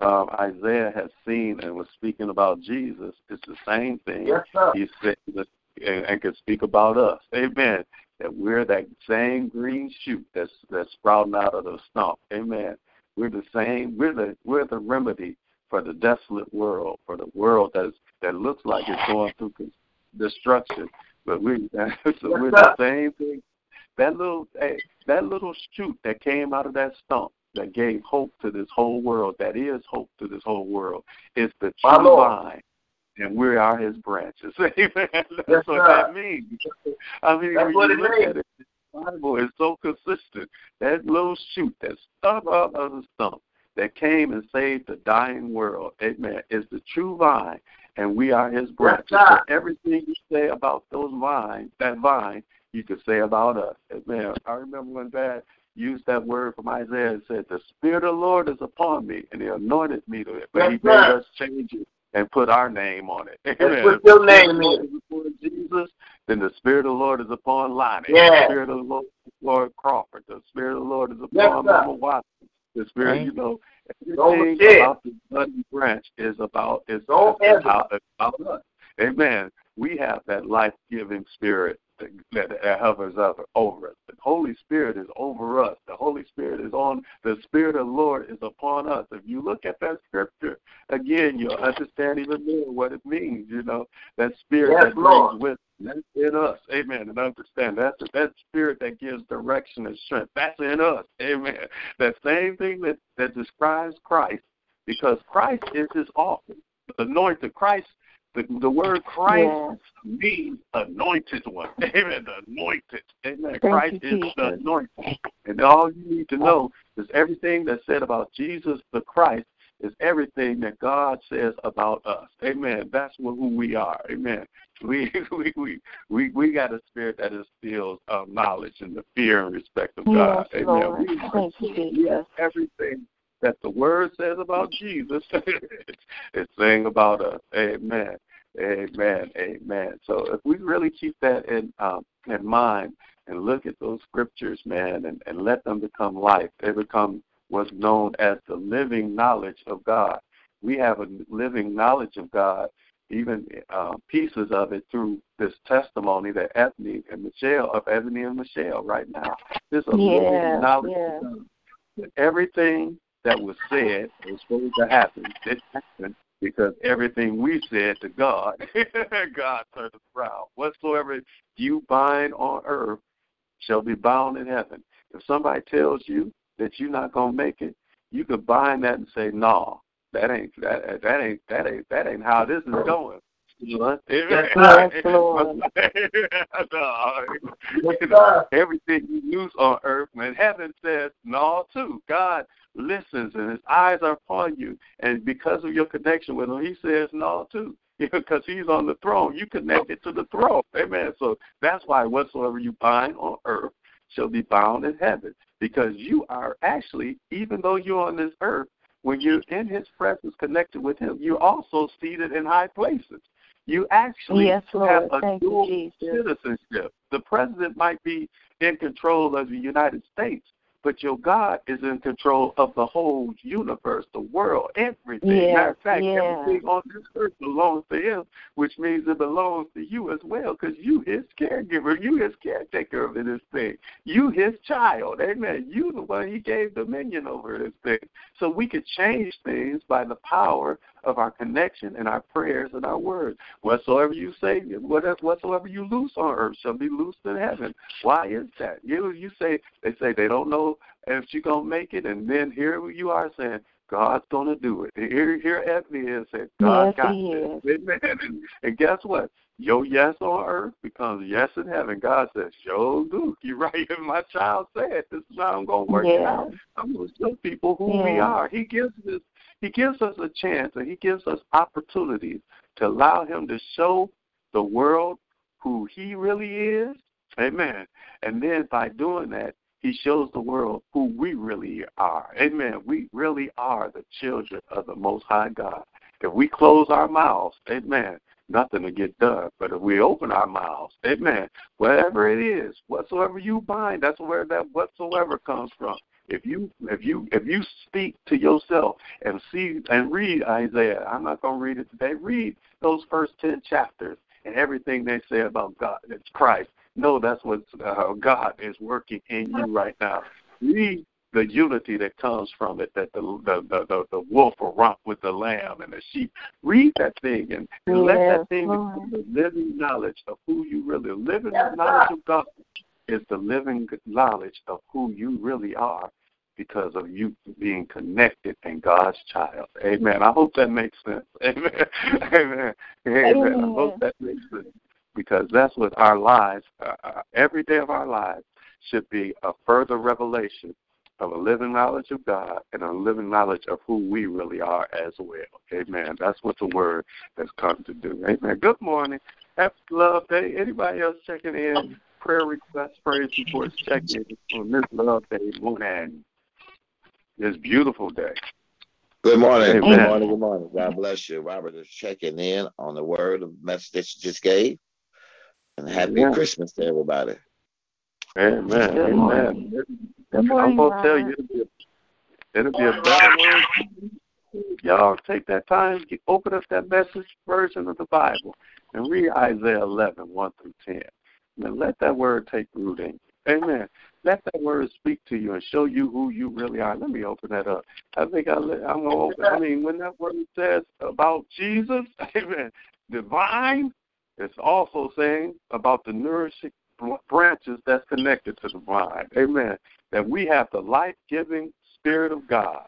um, Isaiah has seen and was speaking about Jesus. It's the same thing Yes, sir. he said and, and can speak about us. Amen. That we're that same green shoot that's that's sprouting out of the stump. Amen. We're the same. We're the we're the remedy for the desolate world, for the world that's that looks like it's going through destruction. But we so we're the same thing. That little hey, that little shoot that came out of that stump that gave hope to this whole world, that is hope to this whole world, is the true vine and we are his branches. Amen. That's Yes, what sir. that means. I mean, That's when you look means. at it, the Bible is so consistent. That little shoot that stuck out of the stump that came and saved the dying world, amen, is the true vine, and we are his branches. so everything you say about those vines, that vine, you could say about us. Amen. I remember when Dad used that word from Isaiah and said, The Spirit of the Lord is upon me, and he anointed me to it. But Yes, he made us change it and put our name on it. Amen. put your name Spirit of the Lord in. is upon Jesus, then the Spirit of the Lord is upon Lonnie. Yeah. The Spirit of the Lord, Lord Crawford. The Spirit of the Lord is upon sir. Mama Watson. The Spirit, Right. you know, Don't everything forget. about the bloody branch is about is, Don't is, is about, about us. Amen. We have that life giving spirit that, that, that hovers over, over us. The Holy Spirit is over us. The Holy Spirit is on the Spirit of the Lord is upon us. If you look at that scripture again, you'll understand even more what it means, you know. That spirit Yes, that Lord. brings with that's in us. Amen. And understand that's that spirit that gives direction and strength. That's in us. Amen. That same thing that, that describes Christ, because Christ is his office. The anointed Christ the, the word Christ Yes. means anointed one. Amen. The anointed. Amen. Thank Christ you, is the anointed. And all you need to know is everything that's said about Jesus the Christ is everything that God says about us. Amen. That's what, who we are. Amen. We we we we, we got a spirit that instills um, knowledge and the fear and respect of God. Yes, Amen. Lord. We Thank we have Jesus. everything that the word says about Jesus it's saying about us. Amen. Amen. Amen. So if we really keep that in um, in mind and look at those scriptures, man, and, and let them become life, they become what's known as the living knowledge of God. We have a living knowledge of God, even uh, pieces of it through this testimony that Ebony and Michelle of Ebony and Michelle right now. There's a living knowledge God. Everything that was said was supposed to happen. It happened because everything we said to God, God turned around. Whatsoever you bind on earth shall be bound in heaven. If somebody tells you that you're not gonna make it, you can bind that and say, No, that ain't that that ain't that ain't that ain't how this is going. You Yes, Yes, Lord. no, Yes, you know, sir. everything you loose on earth, and heaven says no too. God listens and his eyes are upon you. And because of your connection with him, he says no too. Because he's on the throne. You connected to the throne. Amen. So that's why whatsoever you bind on earth shall be bound in heaven. Because you are actually, even though you're on this earth, when you're in His presence, connected with Him, you're also seated in high places. You actually Yes, have a Thank dual Jesus. citizenship. The president might be in control of the United States, but your God is in control of the whole universe, the world, everything. Yes, Matter of fact, yes. everything on this earth belongs to Him, which means it belongs to you as well, because you His caregiver, you His caretaker of this thing, you His child. Amen. You the one He gave dominion over this thing. So we could change things by the power of our connection and our prayers and our words. Whatsoever you say, whatever whatsoever you loose on earth shall be loosed in heaven. Why is that? You you say they say they don't know if you're gonna make it, and then here you are saying God's gonna do it. Here here Ebony is saying God Yes, got this. Amen. And, and guess what? Your yes on earth becomes yes in heaven. God says, Yo, Luke, you're right. My child said, This is how I'm gonna work it out. I'm gonna show people who we are. He gives us he gives us a chance and he gives us opportunities to allow him to show the world who he really is. Amen. And then by doing that, he shows the world who we really are. Amen. We really are the children of the Most High God. If we close our mouths, amen, nothing will get done. But if we open our mouths, amen, whatever it is, whatsoever you bind, that's where that whatsoever comes from. If you if you if you speak to yourself and see and read Isaiah, I'm not going to read it today. Read those first ten chapters and everything they say about God, it's Christ. No, that's what uh, God is working in you right now. Read the unity that comes from it, that the the the, the, the wolf will romp with the lamb and the sheep. Read that thing and, and let that thing Lord. become the living knowledge of who you really are living the knowledge of God is the living knowledge of who you really are because of you being connected and God's child. Amen. I hope that makes sense. Amen. Amen. Amen. I hope that makes sense because that's what our lives, uh, uh, every day of our lives, should be a further revelation of a living knowledge of God and a living knowledge of who we really are as well. Amen. That's what the word has come to do. Amen. Good morning. Happy Love Day. Anybody else checking in? Prayer requests, praise reports, check in on this Love Day morning. This beautiful day. Good morning. Amen. Good morning. Good morning. God bless you. Robert is checking in on the word of message that you just gave. And happy Amen. Christmas to everybody. Amen. Good Amen. morning. Good I'm gonna tell you, it'll be, it'll be a better word. Y'all take that time, get, open up that message version of the Bible, and read Isaiah 11, 1 through 10. And let that word take root in you. Amen. Let that word speak to you and show you who you really are. Let me open that up. I think I I'm gonna open. I mean, when that word says about Jesus, Amen, divine, it's also saying about the nourishing branches that's connected to the vine. Amen. That we have the life giving Spirit of God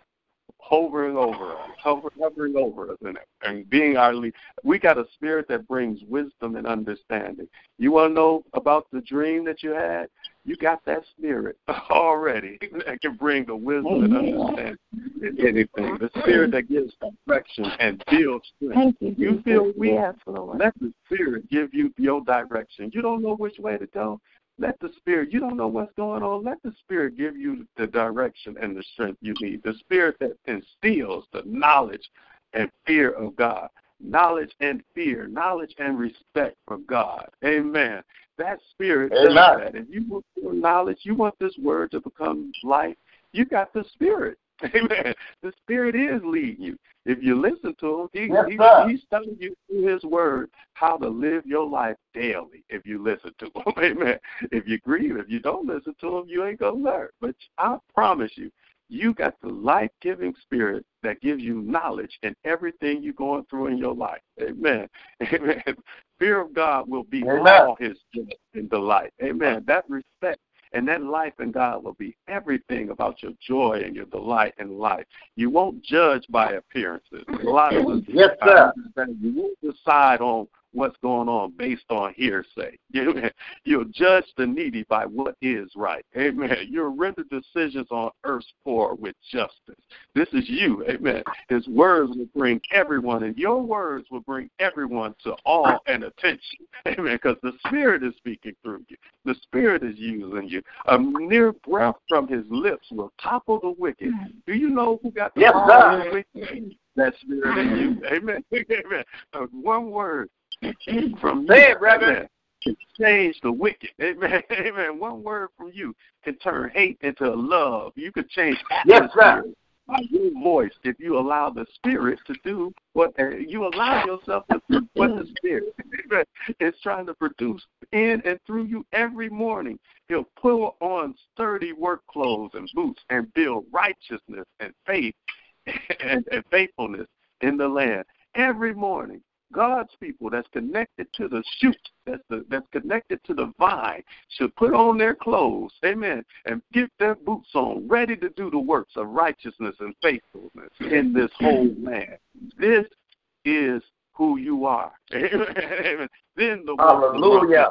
hovering over us, hover, hovering over us, and, and being our lead. We got a spirit that brings wisdom and understanding. You want to know about the dream that you had? You got that spirit already that can bring the wisdom and understanding in anything. The spirit that gives direction and builds strength. Thank you, You feel weak? Yes, Lord. Let the Spirit give you your direction. You don't know which way to go. Let the Spirit, you don't know what's going on. Let the Spirit give you the direction and the strength you need. The Spirit that instills the knowledge and fear of God. Knowledge and fear, knowledge and respect for God. Amen. That Spirit does that. If you want more knowledge, you want this word to become life, you got the Spirit. Amen. The Spirit is leading you. If you listen to him, he, Yes, he, he's telling you through his word how to live your life daily if you listen to him. Amen. If you grieve, if you don't listen to him, you ain't going to learn. But I promise you, you got the life giving spirit that gives you knowledge in everything you're going through in your life. Amen. Amen. Fear of God will be Amen. all his joy and delight. Amen. That respect and that life in God will be everything about your joy and your delight in life. You won't judge by appearances. A lot of us, Yes, sir. you won't decide on what's going on based on hearsay. You'll judge the needy by what is right. Amen. You'll render decisions on earth's poor with justice. This is you. Amen. His words will bring everyone, and your words will bring everyone to all and attention. Amen. Because the Spirit is speaking through you. The Spirit is using you. A mere breath from his lips will topple the wicked. Do you know who got the Yes, power sir. the? That Spirit in you. Amen. Amen. Uh, one word from Say you. it, Reverend. Can change the wicked. Amen. Amen. One word from you can turn hate into love. You can change Yes, atmosphere by your voice if you allow the spirit to do what uh, you allow yourself to do what the spirit amen, is trying to produce in and through you every morning. He'll pull on sturdy work clothes and boots and build righteousness and faith and, and faithfulness in the land every morning. God's people that's connected to the shoot, that's the, that's connected to the vine, should put on their clothes, amen, and get their boots on, ready to do the works of righteousness and faithfulness in this whole land. This is who you are. Amen. amen. Then the Hallelujah.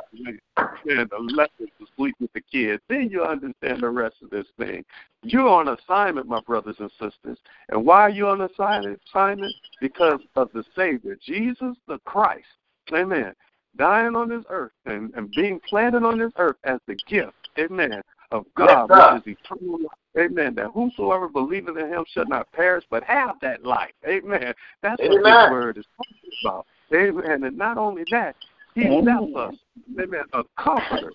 and the lessons to sleep with the kids. Then you understand the rest of this thing. You're on assignment, my brothers and sisters. And why are you on assignment? Assignment because of the Savior, Jesus the Christ. Amen. Dying on this earth and, and being planted on this earth as the gift, amen, of God, Yes, which is eternal life. Amen. That whosoever believeth in him shall not perish, but have that life. Amen. That's what this word is talking about. Amen. And not only that, he left us, amen, a comforter,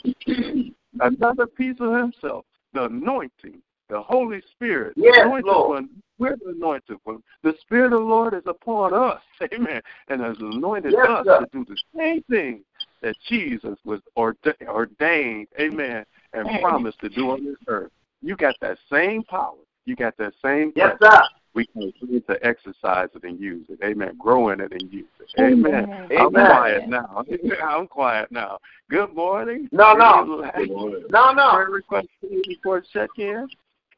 another piece of himself, the anointing, the Holy Spirit, the anointed Lord. one. We're the anointed one. The Spirit of the Lord is upon us, amen, and has anointed Yes, us sir. to do the same thing that Jesus was orda- ordained, amen, and promised to do on this earth. You got that same power. You got that same Yes, sir. We can need to exercise it and use it. Amen. Grow in it and use it. Amen. Amen. I'm Amen. quiet now. I'm quiet now. Good morning. No, no. Any No, no. Prayer request before check in?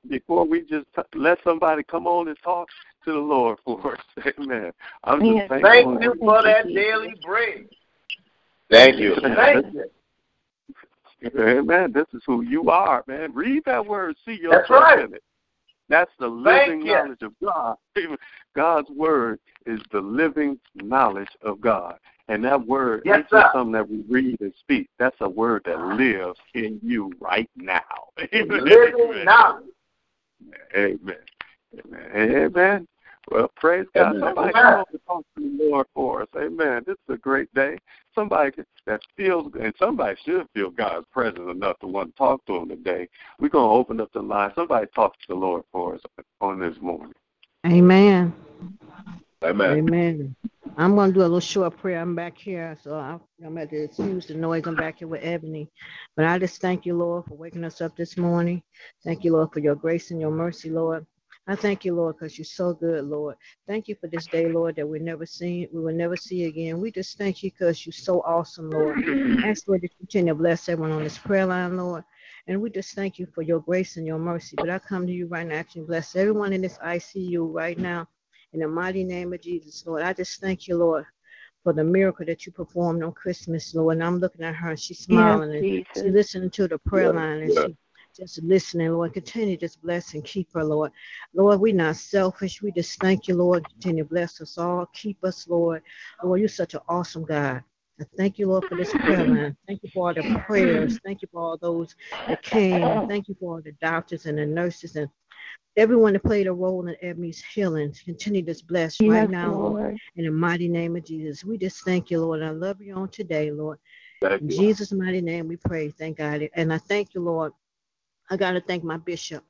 Before we just t- let somebody come on and talk to the Lord for us. Amen. I'm just Yes. thankful. Thank you for that daily bread. Thank you. Thank you. Amen. This is who you are, man. Read that word. See yourself That's right. in it. That's the living knowledge of God. God's word is the living knowledge of God. And that word Yes, just sir. something that we read and speak. That's a word that lives in you right now. Amen. Living knowledge. Amen. Amen. Amen. Well, praise God. Amen. Somebody Amen. come over talk to the Lord for us. Amen. This is a great day. Somebody that feels, and somebody should feel God's presence enough to want to talk to Him today. We're going to open up the line. Somebody talk to the Lord for us on this morning. Amen. Amen. Amen. I'm going to do a little short prayer. I'm back here, so I'm, I'm at to excuse the noise. I'm back here with Ebony. But I just thank you, Lord, for waking us up this morning. Thank you, Lord, for your grace and your mercy, Lord. I thank you, Lord, because you're so good, Lord. Thank you for this day, Lord, that we never seen, we will never see again. We just thank you because you're so awesome, Lord. Ask Lord that you continue to bless everyone on this prayer line, Lord. And we just thank you for your grace and your mercy. But I come to you right now, to bless everyone in this ICU right now. In the mighty name of Jesus, Lord, I just thank you, Lord, for the miracle that you performed on Christmas, Lord. And I'm looking at her and she's smiling and she's listening to the prayer Yeah, line and yeah. she just listening, Lord. Continue to just bless and keep her, Lord. Lord, we're not selfish. We just thank you, Lord. Continue to bless us all. Keep us, Lord. Lord, you're such an awesome God. I thank you, Lord, for this prayer line. Thank you for all the prayers. Thank you for all those that came. Thank you for all the doctors and the nurses and everyone that played a role in Ebony's healing. Continue to bless right now, Lord. Lord. In the mighty name of Jesus. We just thank you, Lord. I love you on today, Lord. Thank In you. Jesus' mighty name we pray. Thank God. And I thank you, Lord. I got to thank my bishop.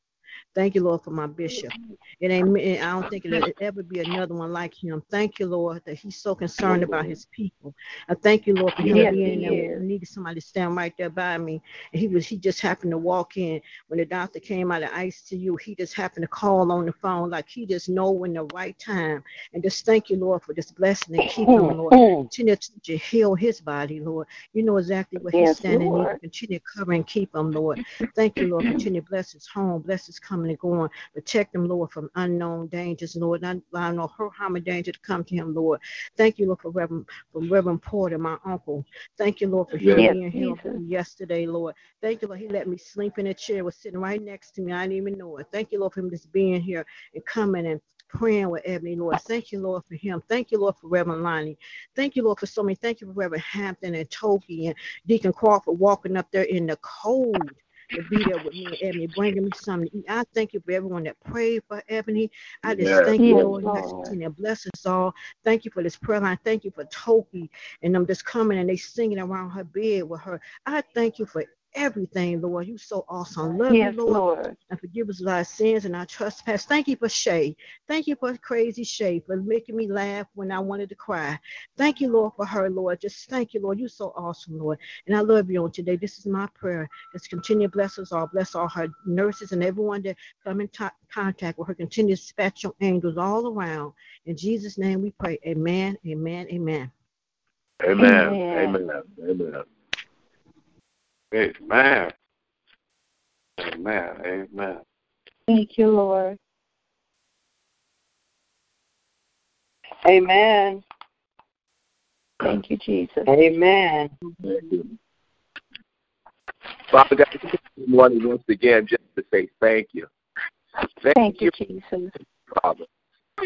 Thank you, Lord, for my bishop. It ain't. I don't think it'll ever be another one like him. Thank you, Lord, that he's so concerned about his people. I thank you, Lord, for him Yes, being there. I needed somebody to stand right there by me. And he was. He just happened to walk in when the doctor came out of ICU. He just happened to call on the phone, like he just know when the right time. And just thank you, Lord, for this blessing and keep him, Lord. Continue to heal his body, Lord. You know exactly what he's standing in Continue to cover and keep him, Lord. Thank you, Lord. Continue to bless his home, bless his coming coming and going. Protect him, Lord, from unknown dangers, Lord. Not allow no hurt, harm, or danger to come to him, Lord. Thank you, Lord, for Reverend, for Reverend Porter, my uncle. Thank you, Lord, for healing Yes, healing Jesus. yesterday, Lord. Thank you, Lord. He let me sleep in a chair, was sitting right next to me. I didn't even know it. Thank you, Lord, for him just being here and coming and praying with Ebony, Lord. Thank you, Lord, for him. Thank you, Lord, for Reverend Lonnie. Thank you, Lord, for so many. Thank you for Reverend Hampton and Toki and Deacon Crawford walking up there in the cold to be there with me and Ebony, bringing me something to eat. I thank you for everyone that prayed for Ebony. I just Yes, thank you, Lord. Lord. Yes, continue bless us all. Thank you for this prayer line. Thank you for Toki and them just coming and they singing around her bed with her. I thank you for everything, Lord. You're so awesome. Love Yes, you, Lord Lord. and forgive us of our sins and our trespass. Thank you for Shay. Thank you for crazy Shay for making me laugh when I wanted to cry. Thank you, Lord, for her, Lord. Just thank you, Lord. You're so awesome, Lord. And I love you on today. This is my prayer. Just continue to bless us all. Bless all her nurses and everyone that come in t- contact with her. Continue to dispatch your angels all around. In Jesus' name we pray. Amen, amen, amen. Amen. Amen. Amen. Amen. Amen. Amen. Amen. Thank you, Lord. Amen. Thank you, Jesus. Amen. Thank you. Father God, this morning once again just to say thank you. Thank, Thank you, you, Jesus. Father.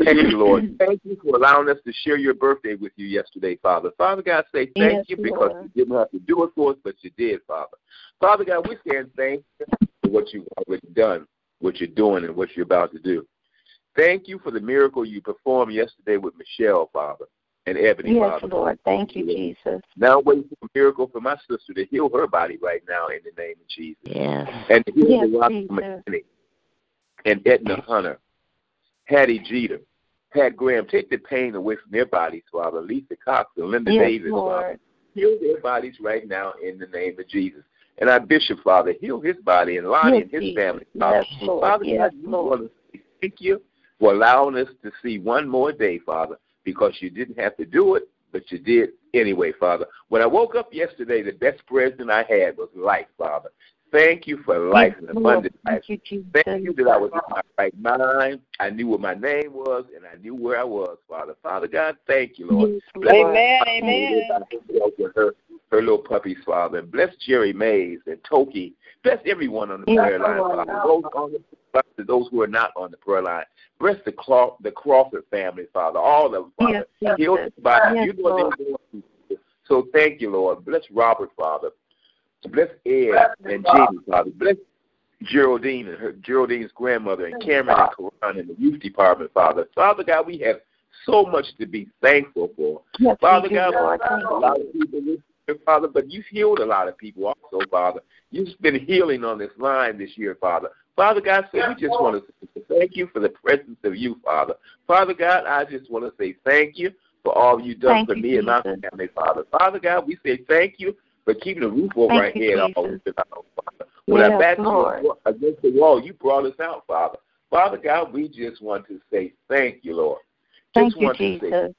Thank you, Lord. Thank you for allowing us to share your birthday with you yesterday, Father. Father God, say thank Yes, you because Lord. you didn't have to do it for us, but you did, Father. Father God, we're saying thank you for what you've already done, what you're doing, and what you're about to do. Thank you for the miracle you performed yesterday with Michelle, Father, and Ebony, Father. Yes, Father. Lord. Thank you, Jesus. Now I'm waiting for a miracle for my sister to heal her body right now in the name of Jesus. Yes. And to heal Yes, the rock Jesus. McKinney and Edna Hunter, Hattie Jeter, Pat Graham. Take the pain away from their bodies, Father. Lisa Cox and Linda Yes, Davis, Father. Lord. Heal their bodies right now in the name of Jesus. And our bishop, Father, heal his body and Lonnie Yes, and his Jesus. family, Father. Yes, Lord. Father Yes, Lord. want to say thank you for allowing us to see one more day, Father, because you didn't have to do it, but you did anyway, Father. When I woke up yesterday, the best present I had was life, Father. Thank you for life Yes, and Lord. abundant life. Thank you, Jesus. Thank you that I was in my right mind. I knew what my name was, and I knew where I was, Father. Father God, thank you, Lord. Bless Amen. Thank Amen. her, her little puppies, Father. And bless Jerry Mays and Toki. Bless everyone on the Yes, prayer line, Father. Those, on the, those who are not on the prayer line. Bless the, Craw- the Crawford family, Father. All of them, Father. Yes, Heal Jesus. their. Yes, you know what Lord. they're going through. So thank you, Lord. Bless Robert, Father. Bless Ed and Jeannie, Father. Bless Geraldine and her Geraldine's grandmother and Cameron and Karan in the youth department, Father. Father God, we have so much to be thankful for. Yes, Father God, Lord. a lot of people listening, Father, but you've healed a lot of people also, Father. You've been healing on this line this year, Father. Father God, so we just want to thank you for the presence of you, Father. Father God, I just want to say thank you for all you've done Thank for you, me and my family, Father. Father God, we say thank you for keeping the roof over Thank our you, head Jesus. the time, Father. When our backs Lord. were against the wall, you brought us out, Father. Father God, we just want to say thank you, Lord. Thank Just you, want to say Jesus.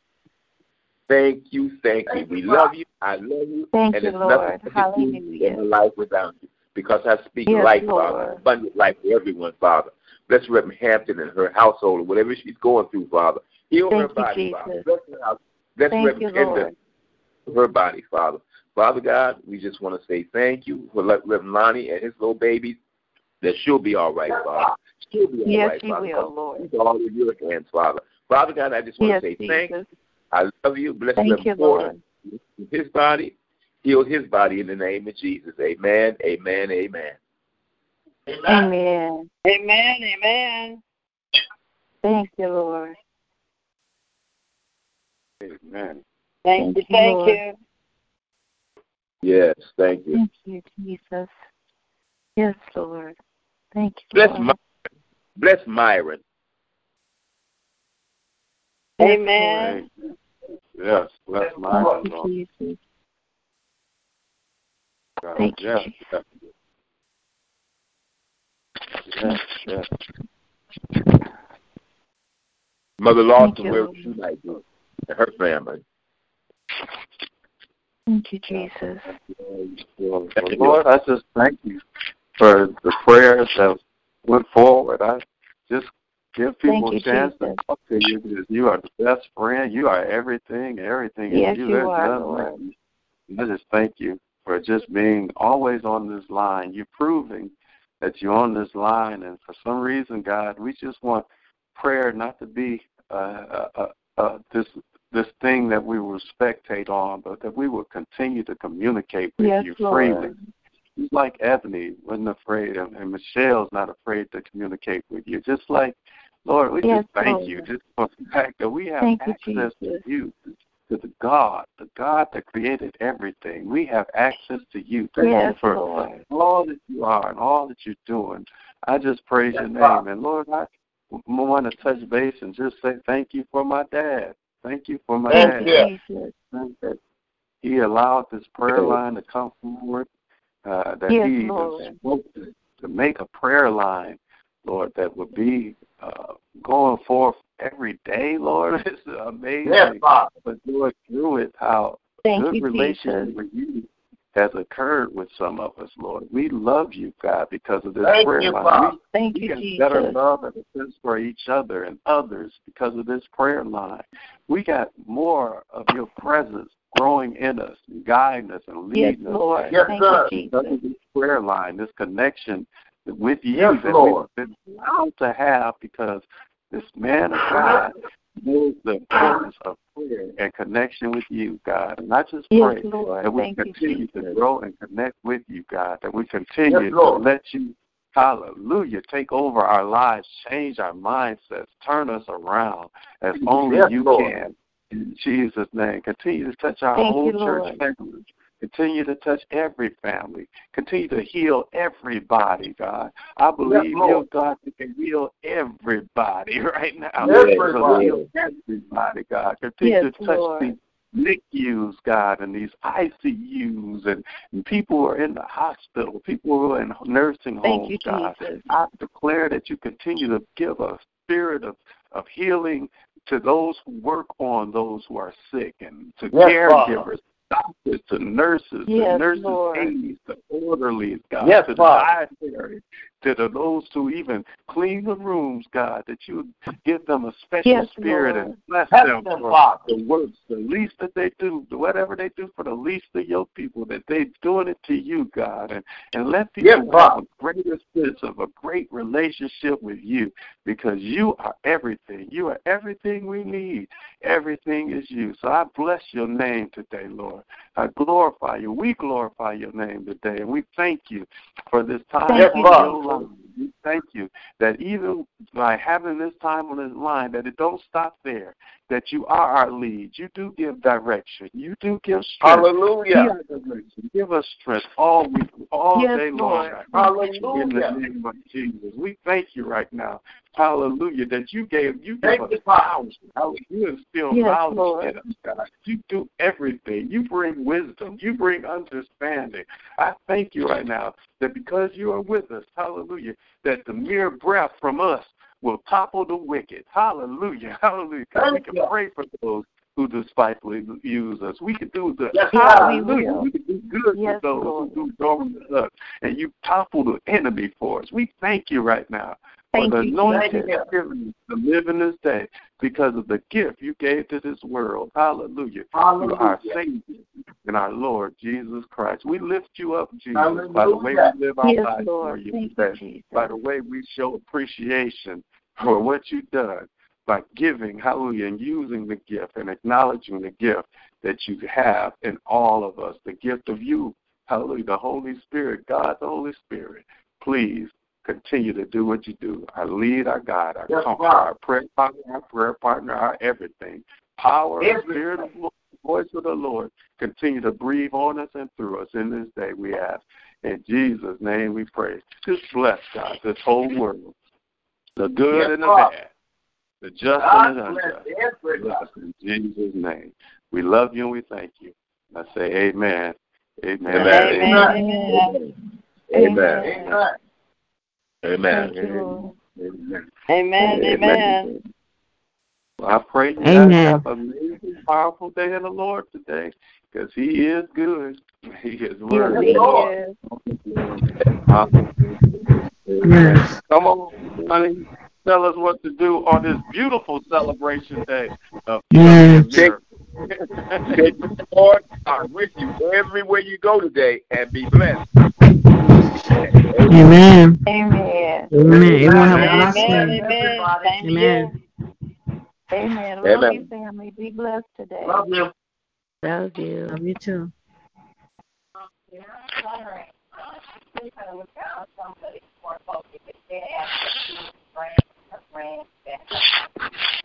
Thank you, thank you. We love you. I love you. Thank and you, Lord. nothing I can Hallelujah. in life without you. Because I speak Yes, life, Lord. Father, abundant life for everyone, Father. Bless Reverend Hampton and her household or whatever she's going through, Father. Heal her Thank you, body, Jesus. Father. Bless her house. Bless Thank Reverend you, Lord. her body, Father. Father God, we just want to say thank you for let Reverend Lonnie and his little babies. That she'll be all right, Father. She'll be all Yes, right, she Father. will, Lord. She's all in your hands, Father. Father God, I just want Yes, to say thank you. Jesus. I love you. Bless Thank Reverend you, Porter Lord. his body, heal his body in the name of Jesus. Amen, amen, amen. Amen. Amen. Amen. Thank you, Lord. Amen. Thank Thank you. you, Thank Lord. you. Yes, thank you. Thank you, Jesus. Yes, Lord. Thank you, Bless, Lord. My, bless Myron. Amen. Yes, bless my Lord. Thank you, Jesus. God. Thank you, Yes, Jesus. yes, yes, yes. Mother Thank Lawson, you, where she might be, and her family. Thank you, Jesus. Lord, I just thank you for the prayers that went forward. I just give people you, a chance Jesus. to talk to you because you are the best friend. You are everything. Everything Yes, you. you are, Lord. I just thank you for just being always on this line. You're proving that you're on this line, and for some reason, God, we just want prayer not to be uh, uh, uh, uh, this this thing that we will spectate on, but that we will continue to communicate with Yes, you Lord. freely. Just like Ebony wasn't afraid, and, and Michelle's not afraid to communicate with you. Just like, Lord, we Yes, just thank Lord. you just for the fact that we have Thank access Jesus. to you, to the God, the God that created everything. We have access to you. Thank Yes, you for Lord. all that you are and all that you're doing. I just praise your name. And Lord, I want to touch base and just say thank you for my dad. Thank you for my Thank dad. you, that he allowed this prayer line to come forward, uh, that Yes, he even Lord. spoke to, to make a prayer line, Lord, that would be uh, going forth every day, Lord. It's amazing. Yes, Father. But Lord, through it, how Thank good you, relationship Jesus. with you has occurred with some of us, Lord. We love you, God, because of this Thank prayer you, line. Father. Thank We, we you, Jesus. better love and a sense for each other and others because of this prayer line. We got more of your presence growing in us, and guiding us, and Yes, leading us Lord. Yes, Thank sir. you, because Jesus. of this prayer line, this connection with you Yes, that Lord. we've been allowed to have because this man of God knows the importance of prayer and connection with you, God. And I just Yes, pray Lord. that we Thank you, continue to grow and connect with you, God, that we continue Yes, to let you, hallelujah, take over our lives, change our mindsets, turn us around as only Yes, you Lord. can. In Jesus' name, continue to touch our Thank whole you, church family. Continue to touch every family. Continue to heal everybody, God. I believe Lord. you're God that can heal everybody right now. Everybody. So heal everybody, God. Continue Yes, to touch Lord. these NICUs, God, and these ICUs, and, and people who are in the hospital, people who are in nursing Thank homes, you, God. Jesus. I declare that you continue to give a spirit of, of healing to those who work on those who are sick and to Yes, caregivers, doctors, to nurses, Yes, to nurses' Lord. aides, to orderlies, God, Yes, to the Father. dietary, to the, those who even clean the rooms, God, that you give them a special Yes, spirit Lord. and bless Help them them, for Father. the works, the least that they do, whatever they do for the least of your people, that they're doing it to you, God, and, and let people Yes, have Father. a greater sense of a great relationship with you because you are everything. You are everything we need. Everything is you. So I bless your name today, Lord. I glorify you. We glorify your name today, and we thank you for this time Thank on you, your Thank you that even by having this time on this line, that it don't stop there. That you are our lead. You do give direction. You do give strength. Be Hallelujah. Give us strength all week, all Yes, day long. Lord. In Hallelujah. the name of Jesus, we thank you right now. Hallelujah. That you gave you Thank give you, us Father. knowledge. You instill Yes, knowledge Lord. in us, God. You do everything. You bring wisdom. You bring understanding. I thank you right now that because you are with us, hallelujah, that the mere breath from us will topple the wicked. Hallelujah. Hallelujah. 'Cause we can pray for those who despitefully use us. We can do the Yes, hallelujah. God. We can do good Yes, to those Lord. who do wrong to us. And you topple the enemy for us. We thank you right now Thank for the you, anointing Jesus. you've given us to live in this day because of the gift you gave to this world. Hallelujah. To our Savior and our Lord Jesus Christ. We lift you up, Jesus, by the way we live our Yes, lives for you Thank you, today, Jesus. by the way we show appreciation for what you've done, by giving, hallelujah, and using the gift and acknowledging the gift that you have in all of us, the gift of you, hallelujah, the Holy Spirit, God the Holy Spirit. Please continue to do what you do. Our lead, our God, our Yes, comfort, Father. our prayer partner, our prayer partner, our everything. Power, Everything. Spirit of the Lord, voice of the Lord, continue to breathe on us and through us in this day, we ask. In Jesus' name we pray. Just bless, God, this whole world, the good Yes, and the Father. bad, the just God and the unjust. in Jesus' name. We love you and we thank you. I say amen. Amen. Amen. Amen. Amen. Amen. Thank Amen. Amen. Amen. Amen. Well, I pray you Amen. guys have an amazing, powerful day in the Lord today because He is good. He is Yes, worthy. he Lord. is. Hallelujah. Yes. Come on, honey. Tell us what to do on this beautiful celebration day of Yes. Take, take the Lord are with you everywhere you go today and be blessed. Amen. Amen. Amen. Everyone have a Amen. blessed Amen. day. Amen. Thank you. Amen. Amen. Love Amen. you, family. Be blessed today. Love you. Love you too more closely with their aspect, her friends, her friends, and her